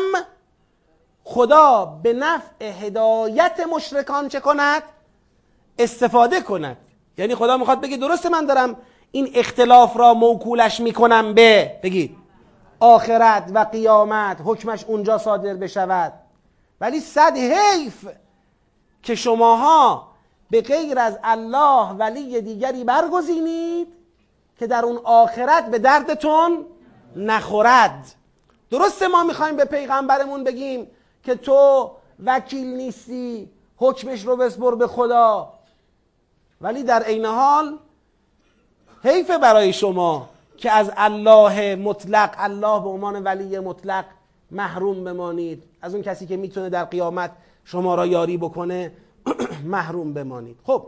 Speaker 1: خدا به نفع هدایت مشرکان چه کند؟ استفاده کند. یعنی خدا می‌خواد بگه درسته من دارم این اختلاف را موکولش می‌کنم به. بگید. آخرت و قیامت حکمش اونجا صادر بشود. ولی صد حیف که شماها به غیر از الله ولی دیگری برگزینید که در اون آخرت به دردتون نخورد. درسته ما می‌خوایم به پیغمبرمون بگیم که تو وکیل نیستی حکمش رو بسپر به خدا. ولی در عین حال حیف برای شما که از الله مطلق الله به عنوان ولی مطلق محروم بمانید. از اون کسی که می‌تونه در قیامت شما را یاری بکنه محروم بمانید. خب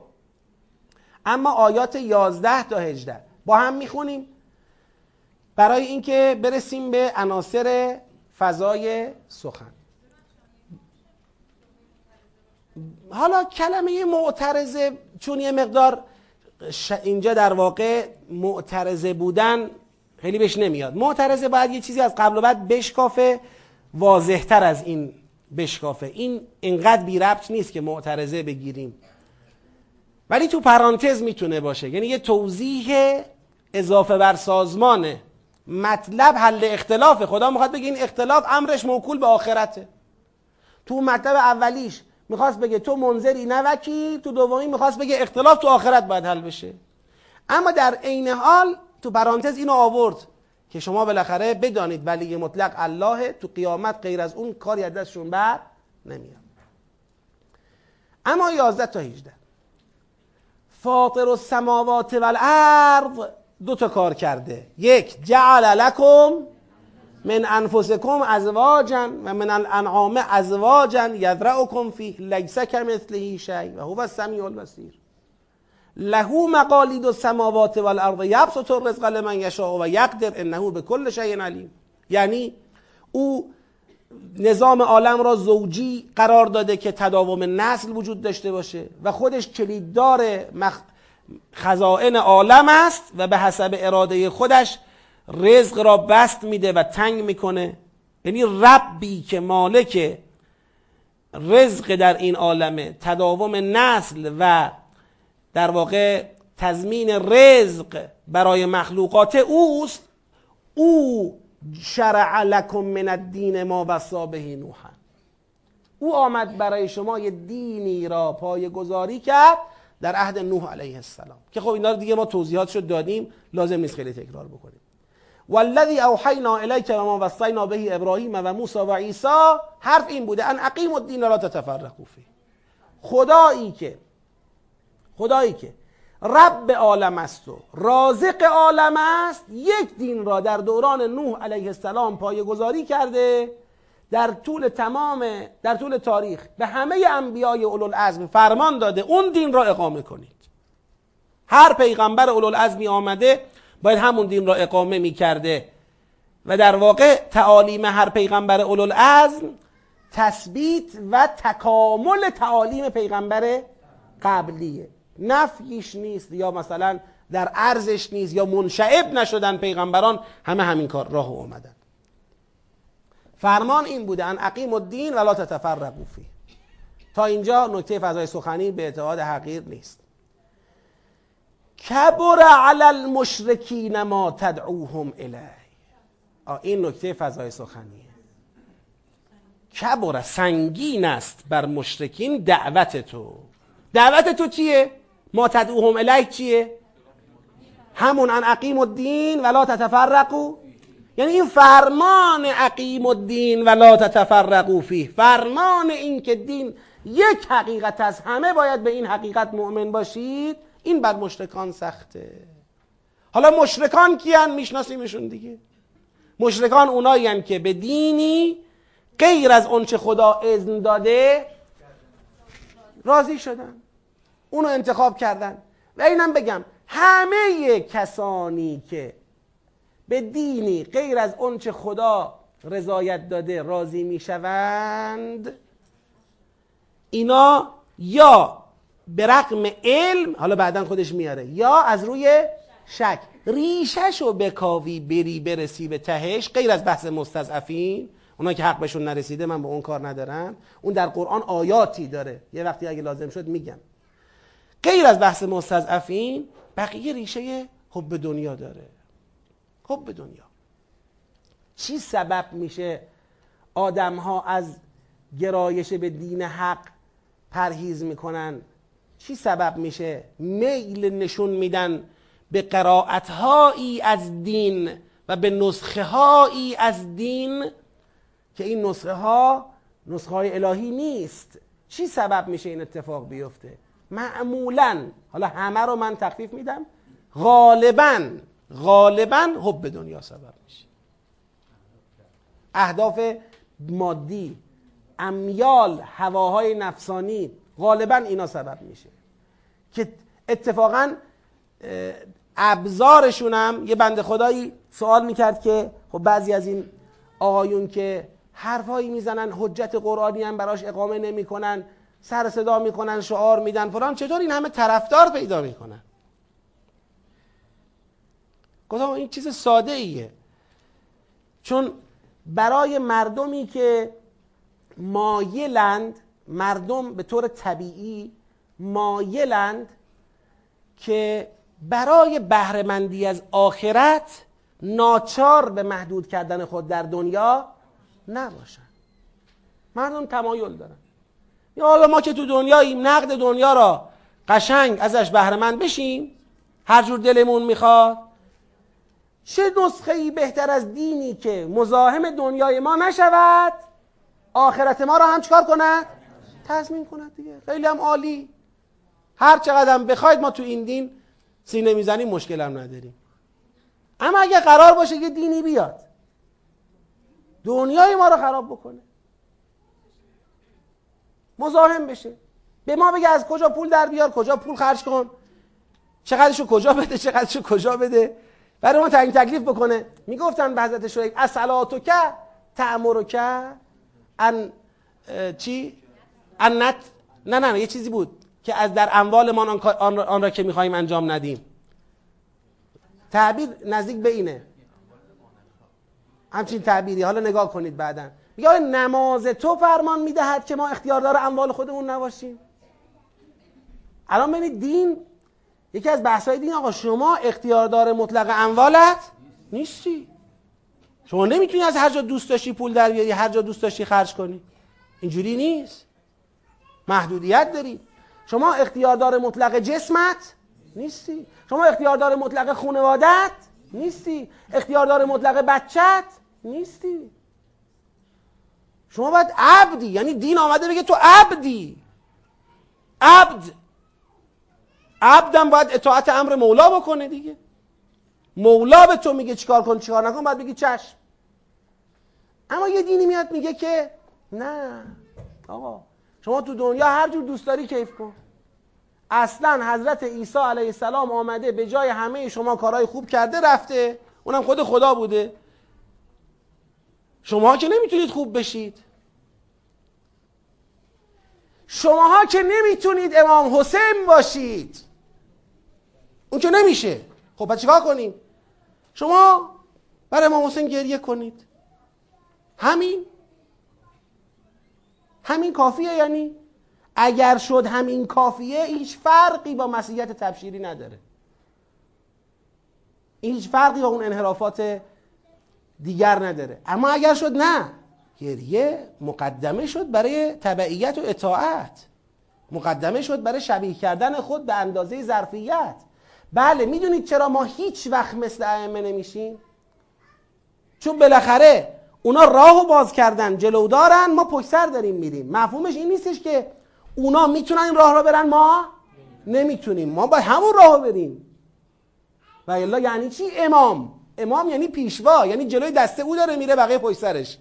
Speaker 1: اما آیات 11 تا 18 با هم می‌خونیم. برای اینکه برسیم به عناصر فضای سخن. حالا کلمه معترضه چون یه مقدار اینجا در واقع معترضه بودن خیلی بهش نمیاد. معترضه باید یه چیزی از قبل و بعد بشکافه واضحتر از این بشکافه. این انقدر بی ربط نیست که معترضه بگیریم. ولی تو پرانتز می‌تونه باشه. یعنی یه توضیح اضافه بر سازمانه مطلب حل اختلافه خدا می‌خواد بگه این اختلاف امرش موکول به آخرته. تو مطلب اولیش می‌خواست بگه تو منظری نوکی تو دومی می‌خواست بگه اختلاف تو آخرت باید حل بشه. اما در عین حال تو پرانتز اینو آورد. که شما بالاخره بدانید ولی مطلق الله تو قیامت غیر از اون کاری از دستشون بر نمیاد. اما 11 تا 18 فاطر السماوات والارض دو تا کار کرده. یک جعل لکم من انفسکم ازواجا و من الانعام ازواجا یذرعکم فیه لیس کمثله شیء و هو السمیع البصیر له مقالید السماوات والارض یبسط الرزق لمن یشاء و یقدر انه بكل شیء علیم. یعنی او نظام عالم را زوجی قرار داده که تداوم نسل وجود داشته باشه و خودش کلیددار مخ... خزائن عالم است و به حسب اراده خودش رزق را بست میده و تنگ می‌کنه. یعنی ربی که مالک رزق در این عالمه تداوم نسل و در واقع تضمین رزق برای مخلوقات اوست او شرع لکم من الدین ما بسا به نوحا. او آمد برای شما یه دینی را پای گذاری کرد در عهد نوح علیه السلام. که خب اینا رو دیگه ما توضیحات شد دادیم لازم نیست خیلی تکرار بکنیم. والذی اوحینا الیک و ما وصینا به ابراهیم و موسی و حرف این بوده ان اقیم الدین لا تتفرقوا فیه. خدایی که خدایی که رب عالم است و رازق عالم است یک دین را در دوران نوح علیه السلام پایه گذاری کرده در طول تمام در طول تاریخ به همه انبیای اولوالعزم فرمان داده اون دین را اقامه کنید. هر پیغمبر اولوالعزمی آمده باید همون دین را اقامه می کرده و در واقع تعالیم هر پیغمبر اولوالعزم تثبیت و تکامل تعالیم پیغمبر قبلیه. نفیش نیست یا مثلا در ارزش نیست یا منشعب نشدن پیغمبران همه همین کار راه اومدن. فرمان این بوده ان اقیم الدین ولا تتفرقوا فیه. تا اینجا نکته فضای سخنی به اعتقاد حقیر نیست. کبر علی المشرکین ما تدعوهم الیه. این نکته فضای سخنیه. کبر سنگین است بر مشرکین دعوت تو. دعوت تو چیه؟ ما تدعوهم الیه چیه؟ همون ان اقیم الدین ولا تتفرقوا. یعنی این فرمان اقیم الدین ولا تتفرقوا فیه. فرمان این که دین یک حقیقت از همه باید به این حقیقت مؤمن باشید این بر مشرکان سخته. حالا مشرکان کیان؟ میشناسیمشون دیگه. مشرکان اونایی که به دینی غیر از اونچه خدا اذن داده راضی شدن. اونو انتخاب کردن. و اینم بگم همه کسانی که به دینی غیر از اونچه خدا رضایت داده راضی می‌شوند اینا یا به رقم علم حالا بعدا خودش میاره یا از روی شک. ریشش رو بکاوی بری برسی به تهش غیر از بحث مستضعفین. اونا که حق بهشون نرسیده من با اون کار ندارم. اون در قرآن آیاتی داره. یه وقتی اگه لازم شد میگم. غیر از بحث مستضعفین بقیه ریشه حب دنیا داره. حب دنیا. چی سبب میشه آدم ها از گرایش به دین حق پرهیز می‌کنن؟ چی سبب میشه؟ میل نشون میدن به قرائت هایی از دین و به نسخه هایی از دین که این نسخه ها نسخه های الهی نیست. چی سبب میشه این اتفاق بیفته؟ معمولا. حالا همه رو من تخفیف میدم. غالبا غالبا حب دنیا سبب میشه. اهداف مادی امیال هواهای نفسانی غالبا اینا سبب میشه. که اتفاقا ابزارشون هم یه بنده خدایی سوال می‌کرد که خب بعضی از این آقایون که حرفایی می‌زنن حجت قرآنی هم براش اقامه نمی‌کنن. سر صدا می‌کنن شعار میدن فلان. چطور این همه طرفدار پیدا می‌کنن؟ گفتم این چیز ساده ایه چون برای مردمی که مایلند مردم به طور طبیعی مایلند که برای بهرهمندی از آخرت ناچار به محدود کردن خود در دنیا نباشن. مردم تمایل دارن. یا حالا ما که تو دنیاییم نقد دنیا را قشنگ ازش بهرهمند بشیم هر جور دلمون می‌خواد. چه نسخه ای بهتر از دینی که مزاحم دنیای ما نشود آخرت ما را هم چکار کند؟ تضمین کند دیگه. خیلی هم عالی. هر چقدر بخواید ما تو این دین سینه می‌زنیم مشکل هم نداریم. اما اگه قرار باشه یه دینی بیاد دنیای ما رو خراب بکنه. مزاحم بشه. به ما بگه از کجا پول در بیار کجا پول خرج کن. چقدرشو کجا بده چقدرشو کجا بده. برای ما تعیین تکلیف بکنه. می‌گفتن به حضرت شریف اصلاتو که تعمرو که ان چی انت نه نه یه چیزی بود که از در اموالمان آن, آن را که می‌خواهیم انجام ندیم. تعبیر نزدیک به اینه. همچین تعبیری. حالا نگاه کنید بعدا. میگه نماز تو فرمان می‌دهد که ما اختیاردار اموال خودمون نباشیم؟ الان ببینید دین یکی از بحث‌های دین آقا شما اختیاردار مطلق اموالت نیستی. شما نمی‌تونی از هر جا دوست داشتی پول در بیاری هر جا دوست داشتی خرج کنی. اینجوری نیست. محدودیت داری. شما اختیاردار مطلق جسمت نیستی. شما اختیاردار مطلق خانوادت نیستی. اختیاردار مطلق بچت نیستی. شما باید عبدی یعنی دین آمده بگه تو عبدی. عبد. عبدم باید اطاعت امر مولا بکنه دیگه. مولا به تو میگه چیکار کن چیکار نکن باید بگی چشم. اما یه دینی میاد میگه که نه. آقا شما تو دنیا هر جور دوست داری کیف کن. اصلا حضرت عیسی علیه السلام آمده به جای همه شما کارهای خوب کرده رفته. اونم خود خدا بوده. شما که نمی‌تونید خوب بشید. شماها که نمی‌تونید امام حسین باشید. اون که نمیشه. خب پس چیکار کنیم؟ شما برای امام حسین گریه کنید. همین. همین کافیه یعنی اگر شد همین کافیه هیچ فرقی با مسیحیت تبشیری نداره. هیچ فرقی با اون انحرافات دیگر نداره. اما اگر شد نه گریه مقدمه شد برای تبعیت و اطاعت. مقدمه شد برای شبیه کردن خود به اندازه ظرفیت. بله می‌دونید چرا ما هیچ وقت مثل ائمه نمیشیم؟ چون بالاخره اونا راهو باز کردن جلو دارن ما پشت سر داریم میریم. مفهومش این نیستش که اونا می‌تونن این راه را برن ما نمی‌تونیم. ما باید همون راهو بریم. و یعنی چی؟ امام. امام یعنی پیشوا یعنی جلوی دسته او داره میره بقیه پشت سرش.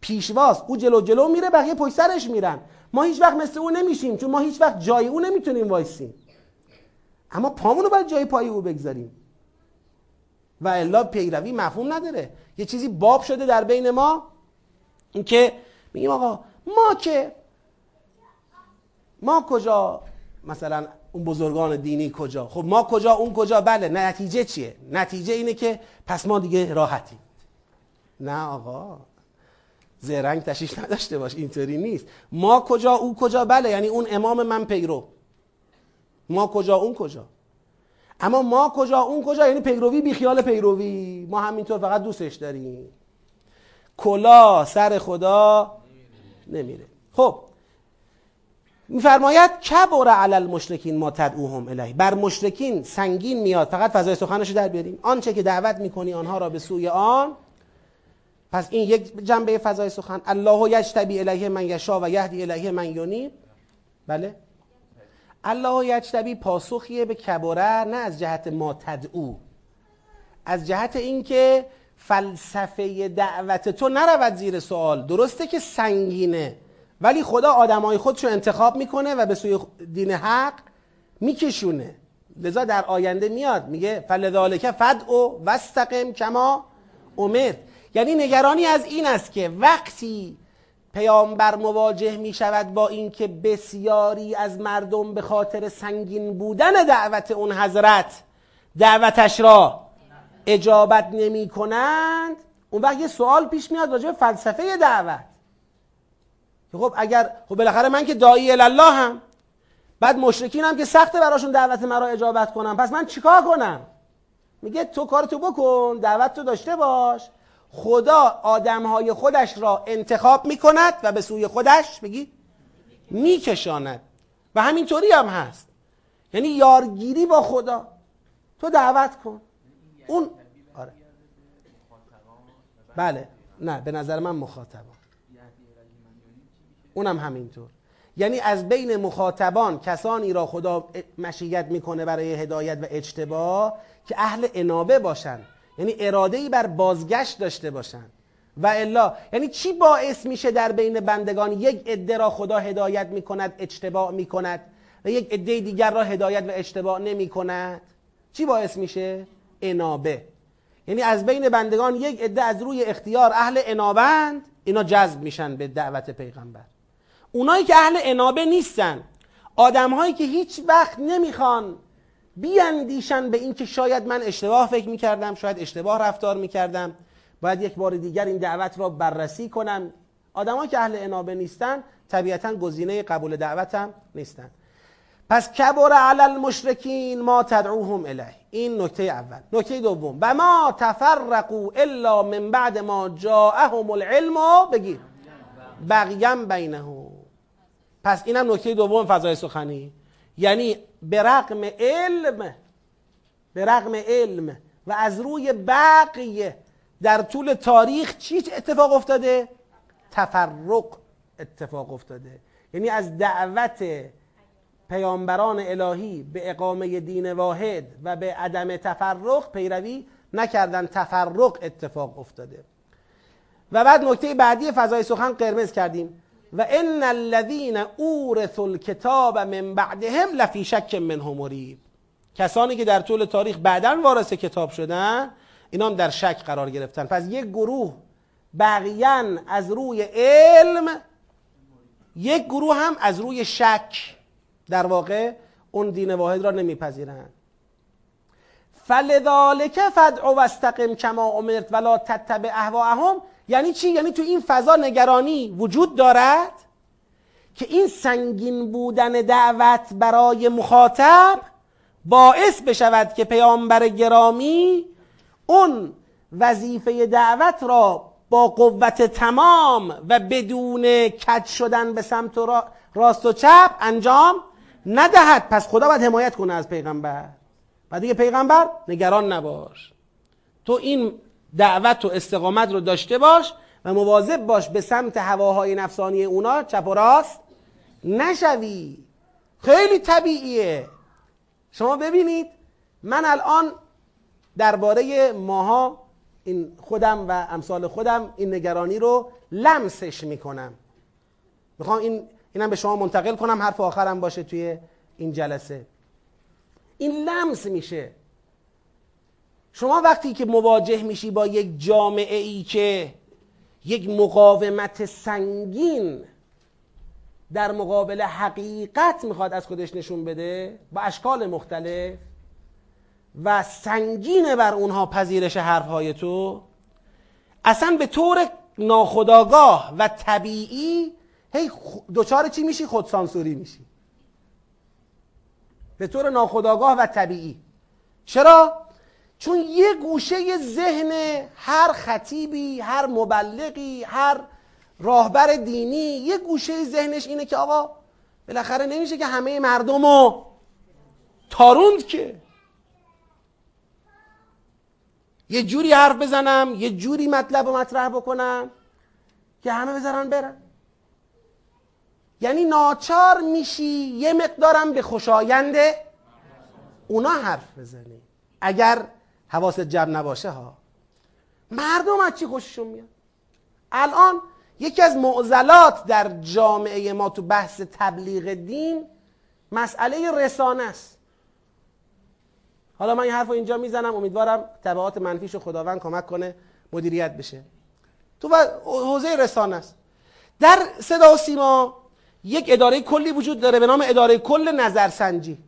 Speaker 1: پیشواست او جلو جلو میره بقیه پشت سرش میرن. ما هیچ وقت مثل او نمیشیم چون ما هیچ وقت جای او نمی‌تونیم وایسیم. اما پامونو باید جای پای او بگذاریم. و الا پیروی مفهوم نداره. یه چیزی باب شده در بین ما اینکه میگیم آقا ما که ما کجا مثلا اون بزرگان دینی کجا؟ خب ما کجا اون کجا؟ بله نتیجه چیه؟ نتیجه اینه که پس ما دیگه راحتیم. نه آقا زرنگ تشیش نداشته باش اینطوری نیست. ما کجا او کجا؟ بله یعنی اون امام من پیرو. ما کجا اون کجا؟ اما ما کجا اون کجا؟ یعنی پیروی بیخیال پیروی. ما همینطور فقط دوستش داریم. کلا سر خدا نمیره. خب میفرماید کبر علی المشرکین ما تدعوهم الیه. بر مشرکین سنگین میاد فقط فضای سخنش در بیاریم. آنچه که دعوت می‌کنی آنها را به سوی آن. پس این یک جنبه فضای سخن. الله یجتبی الیه من یشا و یهدی الیه من یونیب بله. الله یجتبی پاسخیه به کبره نه از جهت ما تدعو. از جهت اینکه فلسفه دعوت تو نرود زیر سوال. درسته که سنگینه. ولی خدا آدمای خودشو انتخاب می‌کنه و به سوی دین حق میکشونه. لذا در آینده میاد. میگه فلذالک فدعو واستقم کما امر یعنی نگرانی از این است که وقتی پیامبر مواجه می شود با اینکه بسیاری از مردم به خاطر سنگین بودن دعوت اون حضرت دعوتش را اجابت نمی کنند اون وقت یه سوال پیش میاد راجع به فلسفه دعوت. خب اگر خب بالاخره من که دایی الله هم بعد مشرکین هم که سخته براشون دعوت مرا اجابت کنم پس من چیکار کنم؟ میگه تو کارتو بکن دعوت تو داشته باش. خدا آدمهای خودش را انتخاب می‌کند و به سوی خودش بگی میکشاند. و همینطوری هم هست. یعنی یارگیری با خدا. تو دعوت کن. اون آره. بله. نه به نظر من مخاطبان. اونم همینطور. یعنی از بین مخاطبان کسانی را خدا مشیت می‌کنه برای هدایت و اجتبا که اهل انابه باشن. یعنی اراده ای بر بازگشت داشته باشن. و الا یعنی چی باعث میشه در بین بندگان یک عده را خدا هدایت می‌کند اجتباع می‌کند و یک عده دیگر را هدایت و اجتباع نمی‌کند؟ چی باعث میشه؟ انابه. یعنی از بین بندگان یک عده از روی اختیار اهل انابند اینا جذب میشن به دعوت پیغمبر. اونایی که اهل انابه نیستن. آدمهایی که هیچ وقت نمی‌خوان بیاندیشن به اینکه شاید من اشتباه فکر می‌کردم شاید اشتباه رفتار می‌کردم. باید یک بار دیگر این دعوت را بررسی کنم. آدمایی که اهل انابه نیستن طبیعتا گزینه قبول دعوتم نیستن. پس کبر علی المشرکین ما تدعوهم الیه. این نکته اول. نکته دوم. و ما تفرقوا الا من بعد ما جاءهم العلم بگیر. بغیم بینهم. پس اینم نکته دوم فضای سخنی. یعنی به رغم علم به رغم علم و از روی بقیه در طول تاریخ چی اتفاق افتاده؟ تفرق اتفاق افتاده. یعنی از دعوت پیامبران الهی به اقامه دین واحد و به عدم تفرق پیروی نکردن تفرق اتفاق افتاده. و بعد نکته بعدی فضای سخن قرمز کردیم. و ان الذين اورثوا الكتاب من بعدهم لفی شک منه مریب کسانی که در طول تاریخ بعدا وارث کتاب شدن اینا هم در شک قرار گرفتن. پس یک گروه بقیان از روی علم یک گروه هم از روی شک. در واقع اون دین واحد را نمیپذیرند فلذالک فدع واستقم کما امرت ولا تتبع اهواهم یعنی چی؟ یعنی تو این فضا نگرانی وجود دارد که این سنگین بودن دعوت برای مخاطب باعث بشود که پیامبر گرامی اون وظیفه دعوت را با قوت تمام و بدون کج شدن به سمت راست و چپ انجام ندهد. پس خدا باید حمایت کنه از پیغمبر. و دیگه پیغمبر نگران نباش. تو این دعوت و استقامت رو داشته باش و مواظب باش به سمت هواهای نفسانی اونا چپ و راست نشوی. خیلی طبیعیه. شما ببینید من الان درباره ماها این خودم و امثال خودم این نگرانی رو لمسش می‌کنم. می‌خوام این اینم به شما منتقل کنم حرف آخرم باشه توی این جلسه. این لمس میشه. شما وقتی که مواجه میشی با یک جامعه ای که یک مقاومت سنگین در مقابل حقیقت می‌خواد از خودش نشون بده با اشکال مختلف و سنگینه بر اونها پذیرش حرفهای تو اصلا به طور ناخداگاه و طبیعی هی دوچار چی میشی؟ خودسانسوری میشی. به طور ناخداگاه و طبیعی. چرا؟ چون یه گوشه ذهن هر خطیبی هر مبلغی هر راهبر دینی یه گوشه ذهنش اینه که آقا بالاخره نمیشه که همه مردم رو تاروند که. یه جوری حرف بزنم یه جوری مطلب و مطرح بکنم که همه بذارن برن. یعنی ناچار میشی یه مقدارم به خوشاینده اونا حرف بزنی. اگر حواست جمع نباشه ها. مردم از چی خوششون میاد؟ الان یکی از معضلات در جامعه ما تو بحث تبلیغ دین مسئله رسانه است. حالا من این حرف رو اینجا می‌زنم امیدوارم تبعات منفیش خداوند کمک کنه مدیریت بشه. تو حوزه رسانه است. در صدا و سیما یک اداره کلی وجود داره به نام اداره کل نظرسنجی.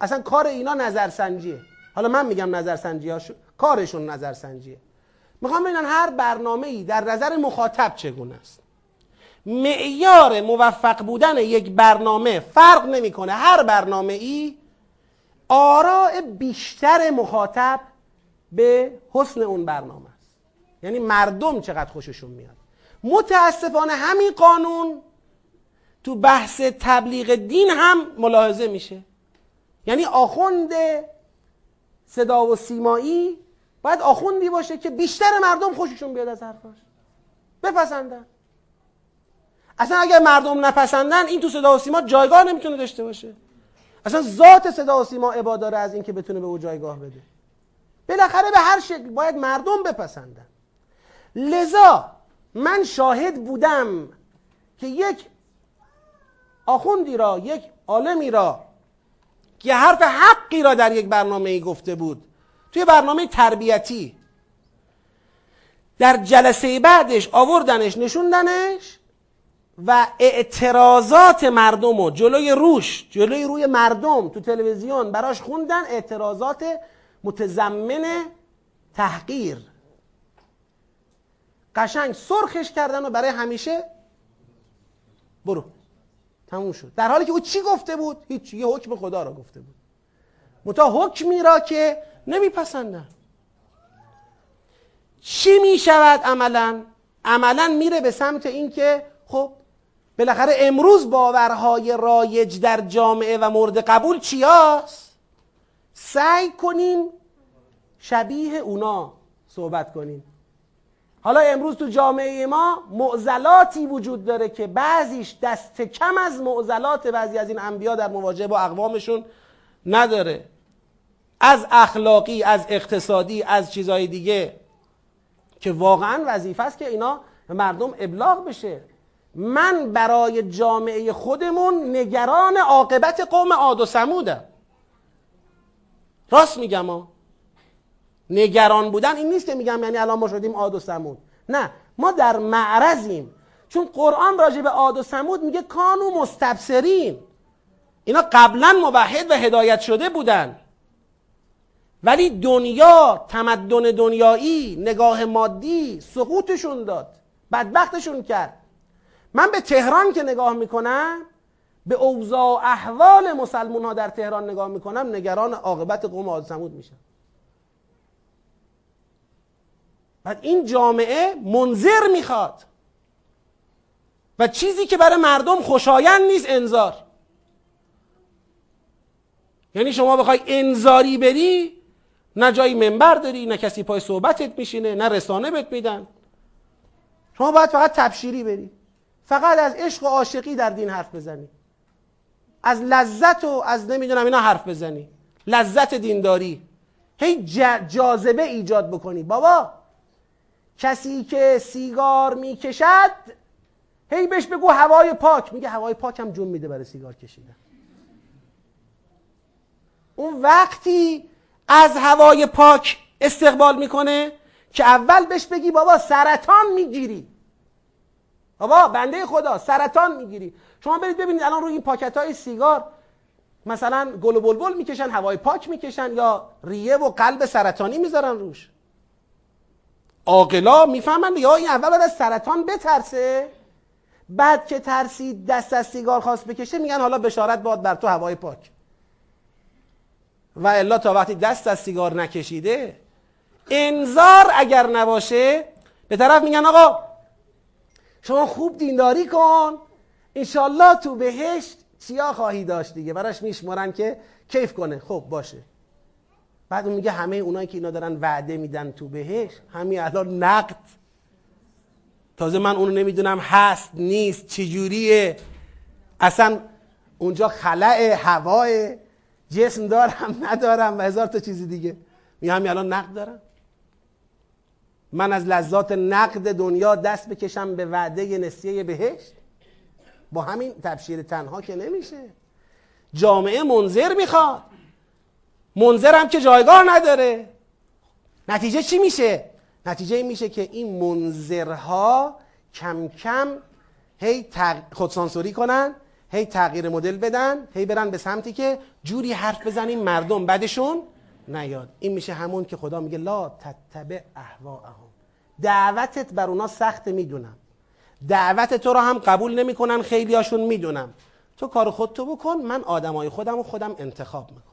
Speaker 1: اصلا کار اینا نظرسنجیه. حالا من میگم نظرسنجی هاشو کارشون نظرسنجیه. می‌خوام ببینن هر برنامه ای در نظر مخاطب چگونه است. معیار موفق بودن یک برنامه فرق نمی‌کنه. هر برنامه ای آراء بیشتر مخاطب به حسن اون برنامه است. یعنی مردم چقدر خوششون میاد. متاسفانه همین قانون تو بحث تبلیغ دین هم ملاحظه میشه. یعنی آخوند صدا و سیمایی باید آخوندی باشه که بیشتر مردم خوششون بیاد از حرفاش. بپسندن. اصلا اگر مردم نپسندن این تو صدا و سیما جایگاه نمی‌تونه داشته باشه. اصلا ذات صدا و سیما عباد داره از اینکه بتونه به او جایگاه بده. بالاخره به هر شکل باید مردم بپسندن. لذا من شاهد بودم که یک آخوندی را یک عالمی را که حرف حقی را در یک برنامه گفته بود. توی برنامه تربیتی. در جلسه بعدش آوردنش نشوندنش و اعتراضات مردم و جلوی روش جلوی روی مردم تو تلویزیون براش خوندن اعتراضات متضمن تحقیر. قشنگ سرخش کردن و برای همیشه برو. تموم شد. در حالی که او چی گفته بود؟ هیچ یه حکم خدا را گفته بود. متا حکمی را که نمیپسندن. چی می شود عملا؟ عملا میره به سمت اینکه خب بالاخره امروز باورهای رایج در جامعه و مورد قبول چیاست؟ سعی کنین شبیه اونا صحبت کنین حالا امروز تو جامعه ما معضلاتی وجود داره که بعضیش دست کم از معضلات بعضی از این انبیا در مواجهه با اقوامشون نداره. از اخلاقی از اقتصادی از چیزهای دیگه که واقعا وظیفه است که اینا به مردم ابلاغ بشه. من برای جامعه خودمون نگران عاقبت قوم عاد و سمودم. راست میگم ها؟ نگران بودن این نیست که میگم یعنی الان ما شدیم عاد و سمود نه ما در معرضیم. چون قرآن راجع به عاد و سمود میگه کانو مستبصرین. اینا قبلا موحد و هدایت شده بودن. ولی دنیا تمدن دنیایی نگاه مادی سقوطشون داد بدبختشون کرد. من به تهران که نگاه می‌کنم به اوضاع احوال مسلمون ها در تهران نگاه می‌کنم نگران عاقبت قوم عاد سمود میشم. بعد این جامعه منظر می‌خواد. و چیزی که برای مردم خوشایند نیست انذار. یعنی شما بخوای انذاری بری نه جایی منبر داری نه کسی پای صحبتت میشینه نه رسانه بهت میدن. شما باید فقط تبشیری بری. فقط از عشق و عاشقی در دین حرف بزنی. از لذت و از نمی‌دونم اینا حرف بزنی. لذت دینداری. هی جاذبه ایجاد بکنی. بابا کسی که سیگار می‌کشد هی بهش بگو هوای پاک. میگه هوای پاک هم جون میده برای سیگار کشیدن. اون وقتی از هوای پاک استقبال می‌کنه که اول بهش بگی بابا سرطان می‌گیری. بابا بنده خدا سرطان می‌گیری. شما برید ببینید الان روی این پاکت های سیگار مثلا گل و بلبل می‌کشن هوای پاک می‌کشن یا ریه و قلب سرطانی می‌ذارن روش. عاقلا می‌فهمن یا این اول از سرطان بترسه؟ بعد که ترسید دست از سیگار خواست بکشه میگن حالا بشارت باد بر تو هوای پاک. و الا تا وقتی دست از سیگار نکشیده انذار اگر نباشه به طرف میگن آقا شما خوب دینداری کن انشالله تو بهشت چیا خواهی داشت دیگه؟ براش میشمارن که کیف کنه. خب باشه. بعد اون میگه همه اونایی که اینا دارن وعده میدن تو بهش همین الان نقد. تازه من اونو نمی‌دونم هست نیست چجوریه؟ اصلا اونجا خلع هوای جسم دارم ندارم و هزار تا چیزی دیگه. می همین الان نقد دارم؟ من از لذات نقد دنیا دست بکشم به وعده نسیه بهشت؟ با همین تبشیر تنها که نمیشه. جامعه منظر می‌خواد. منظرم که جایگاه نداره. نتیجه چی میشه؟ نتیجه این میشه که این منظرها کم کم هی خودسانسوری کنن هی تغییر مدل بدن هی برن به سمتی که جوری حرف بزنیم مردم بعدشون نیاد. این میشه همون که خدا میگه لا تتبع اهواهم دعوتت بر اونا سخت می‌دونم. دعوت تو رو هم قبول نمی‌کنن خیلیاشون می‌دونم. تو کار خودتو بکن من آدمای خودم و خودم انتخاب می‌کنم.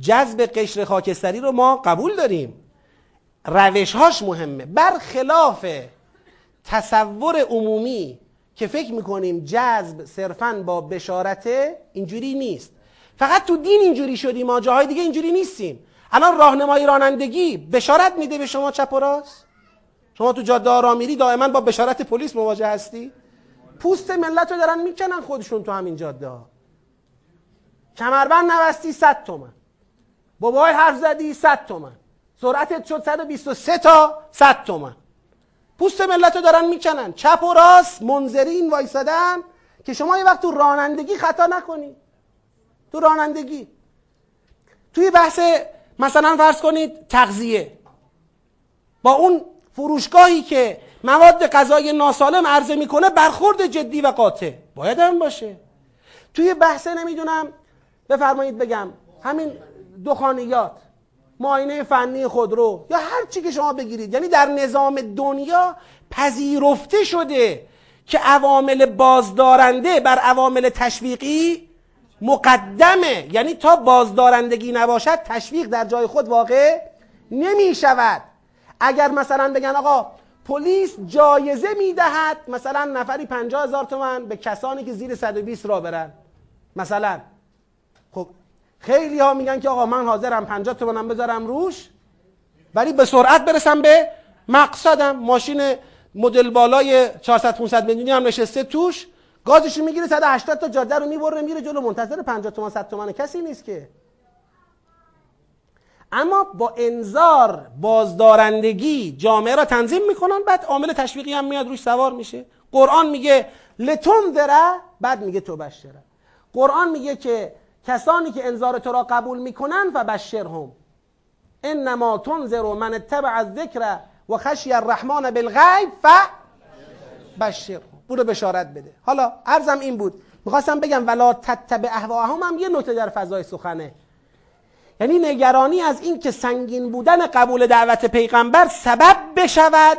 Speaker 1: جذب قشر خاکستری رو ما قبول داریم. روشهاش مهمه. برخلاف تصور عمومی که فکر می‌کنیم جذب صرفا با بشارته اینجوری نیست. فقط تو دین اینجوری شدیم ما جاهای دیگه اینجوری نیستیم. الان راهنمایی رانندگی بشارت میده به شما چپ و راست؟ شما تو جاده را میری دائما با بشارت پلیس مواجه هستی؟ پوست ملت رو دارن می‌کنن خودشون تو همین جاده ها کمربند نوستی 100 تومن. بابای حرف زدی 100 تومن. سرعتت شد 123 تا 100 تومن. پوست ملت رو دارن می‌کنن چپ و راست منظرین وایسادن که شما یه وقت تو رانندگی خطا نکنی. تو رانندگی. توی بحث مثلا فرض کنید تغذیه. با اون فروشگاهی که مواد غذایی ناسالم عرضه می‌کنه برخورد جدی و قاطع. باید هم باشه. توی بحث نمی‌دونم بفرمایید بگم. همین دخانیات معاینه فنی خودرو یا هر چی که شما بگیرید. یعنی در نظام دنیا پذیرفته شده که عوامل بازدارنده بر عوامل تشویقی مقدمه. یعنی تا بازدارندگی نباشد تشویق در جای خود واقع نمی شود. اگر مثلا بگن آقا پلیس جایزه می‌دهد مثلا نفری پنجاه هزار تومن به کسانی که زیر 120 را برن. مثلا. خب خیلی ها میگن که آقا من حاضرم 50 تومنم بذارم روش ولی به سرعت برسم به مقصدم. ماشین مدل بالای 400 500 میلیونی هم نشسته توش. گازش می‌گیره 180 تا جاده رو می‌بره میره جلو. منتظر 50 تومن 100 تومن کسی نیست که. اما با انذار بازدارندگی جامعه را تنظیم می‌کنن بعد عامل تشویقی هم میاد روش سوار میشه. قرآن میگه لتنذره بعد میگه تو بشره قرآن میگه که کسانی که انذار تو را قبول می‌کنن و بشرهم انما تنذر من اتبع الذکر و خشی الرحمن بالغیب ف بشر برو بشارت بده. حالا عرضم این بود. می‌خواستم بگم ولا تتبع اهواهم هم یه نکته در فضای سخنه. یعنی نگرانی از این که سنگین بودن قبول دعوت پیغمبر سبب بشود.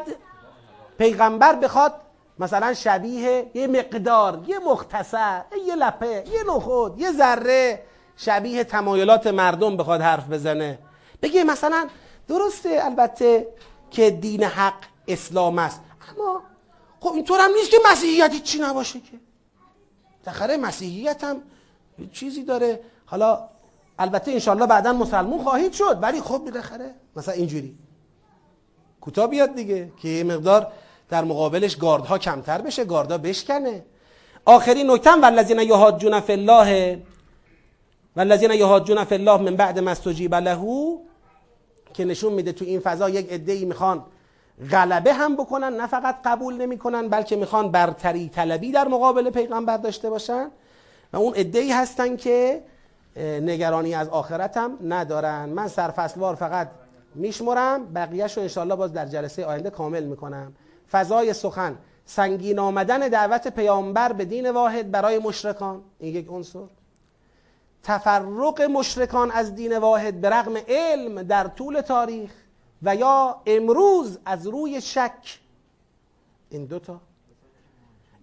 Speaker 1: پیغمبر بخواد مثلا شبیه یه مقدار یه مختصر یه لپه یه نخود یه ذره شبیه تمایلات مردم بخواد حرف بزنه. بگه مثلا درسته البته که دین حق اسلام است اما خب اینطور هم نیست که مسیحیت چی نباشه که؟ تخره مسیحیت هم چیزی داره. حالا البته انشالله بعدا مسلمون خواهید شد ولی خب بالاخره مثلا اینجوری. کوتاه بیاد دیگه که یه مقدار در مقابلش گاردها کمتر بشه گاردها بشکنه. آخرین نکته والذین یهاجون فی الله والذین یهاجون فی الله من بعد ما استجیب له که نشون میده تو این فضا یک عده‌ای می‌خوان غلبه هم بکنن نه فقط قبول نمی‌کنن بلکه می‌خوان برتری طلبی در مقابل پیغمبر داشته باشن. و اون عده‌ای هستن که نگرانی از آخرت هم ندارن. من سرفصلوار فقط میشمرم بقیهش رو انشالله باز در جلسه آینده کامل می‌کنم. فضای سخن. سنگین آمدن دعوت پیامبر به دین واحد برای مشرکان. این یک عنصر. تفرق مشرکان از دین واحد به رغم علم در طول تاریخ و یا امروز از روی شک. این دوتا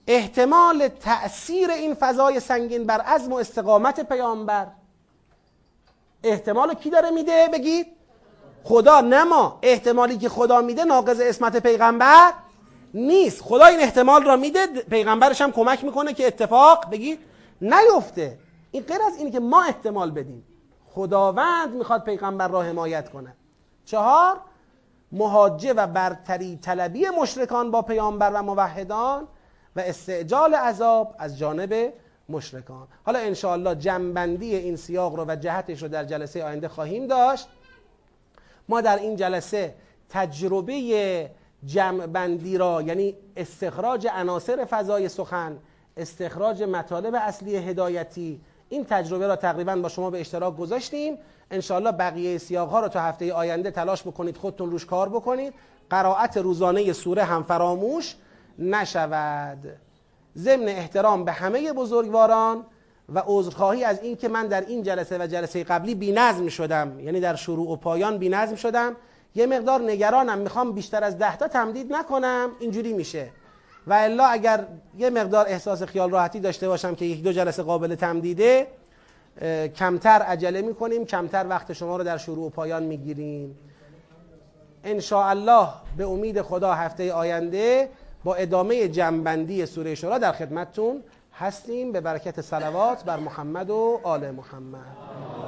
Speaker 1: احتمال تأثیر این فضای سنگین بر عزم و استقامت پیامبر. احتمال کی داره میده؟ بگید. خدا. نما احتمالی که خدا میده ناقض اسمت پیغمبر. نیست. خدا این احتمال را میده پیغمبرش هم کمک می‌کنه که اتفاق بگید نیفته. این غیر از اینه که ما احتمال بدیم. خداوند می‌خواد پیغمبر را حمایت کنه چهار مهاجه و برتری طلبی مشرکان با پیامبر و موحدان و استعجال عذاب از جانب مشرکان. حالا انشاءالله جنبندی این سیاق رو و جهتش رو در جلسه آینده خواهیم داشت. ما در این جلسه تجربه جمع را یعنی استخراج عناصر فضای سخن استخراج مطالب اصلی هدایتی این تجربه را تقریبا با شما به اشتراک گذاشتیم. انشاءالله بقیه سیاق ها رو تا هفته آینده تلاش بکنید خودتون روش کار بکنید. قرائت روزانه سوره هم فراموش نشود. ضمن احترام به همه بزرگواران و عذرخواهی از اینکه من در این جلسه و جلسه قبلی بینظم شدم یعنی در شروع و پایان بینظم شدم. یه مقدار نگرانم می‌خوام بیشتر از ده تا تمدید نکنم. اینجوری میشه. و الا اگر یه مقدار احساس خیال راحتی داشته باشم که یک دو جلسه قابل تمدیده کمتر عجله می‌کنیم کمتر وقت شما رو در شروع و پایان می‌گیریم. ان الله به امید خدا هفته آینده با ادامه جنبندی سوره شورا در خدمتتون هستیم. به برکت صلوات بر محمد و آل محمد.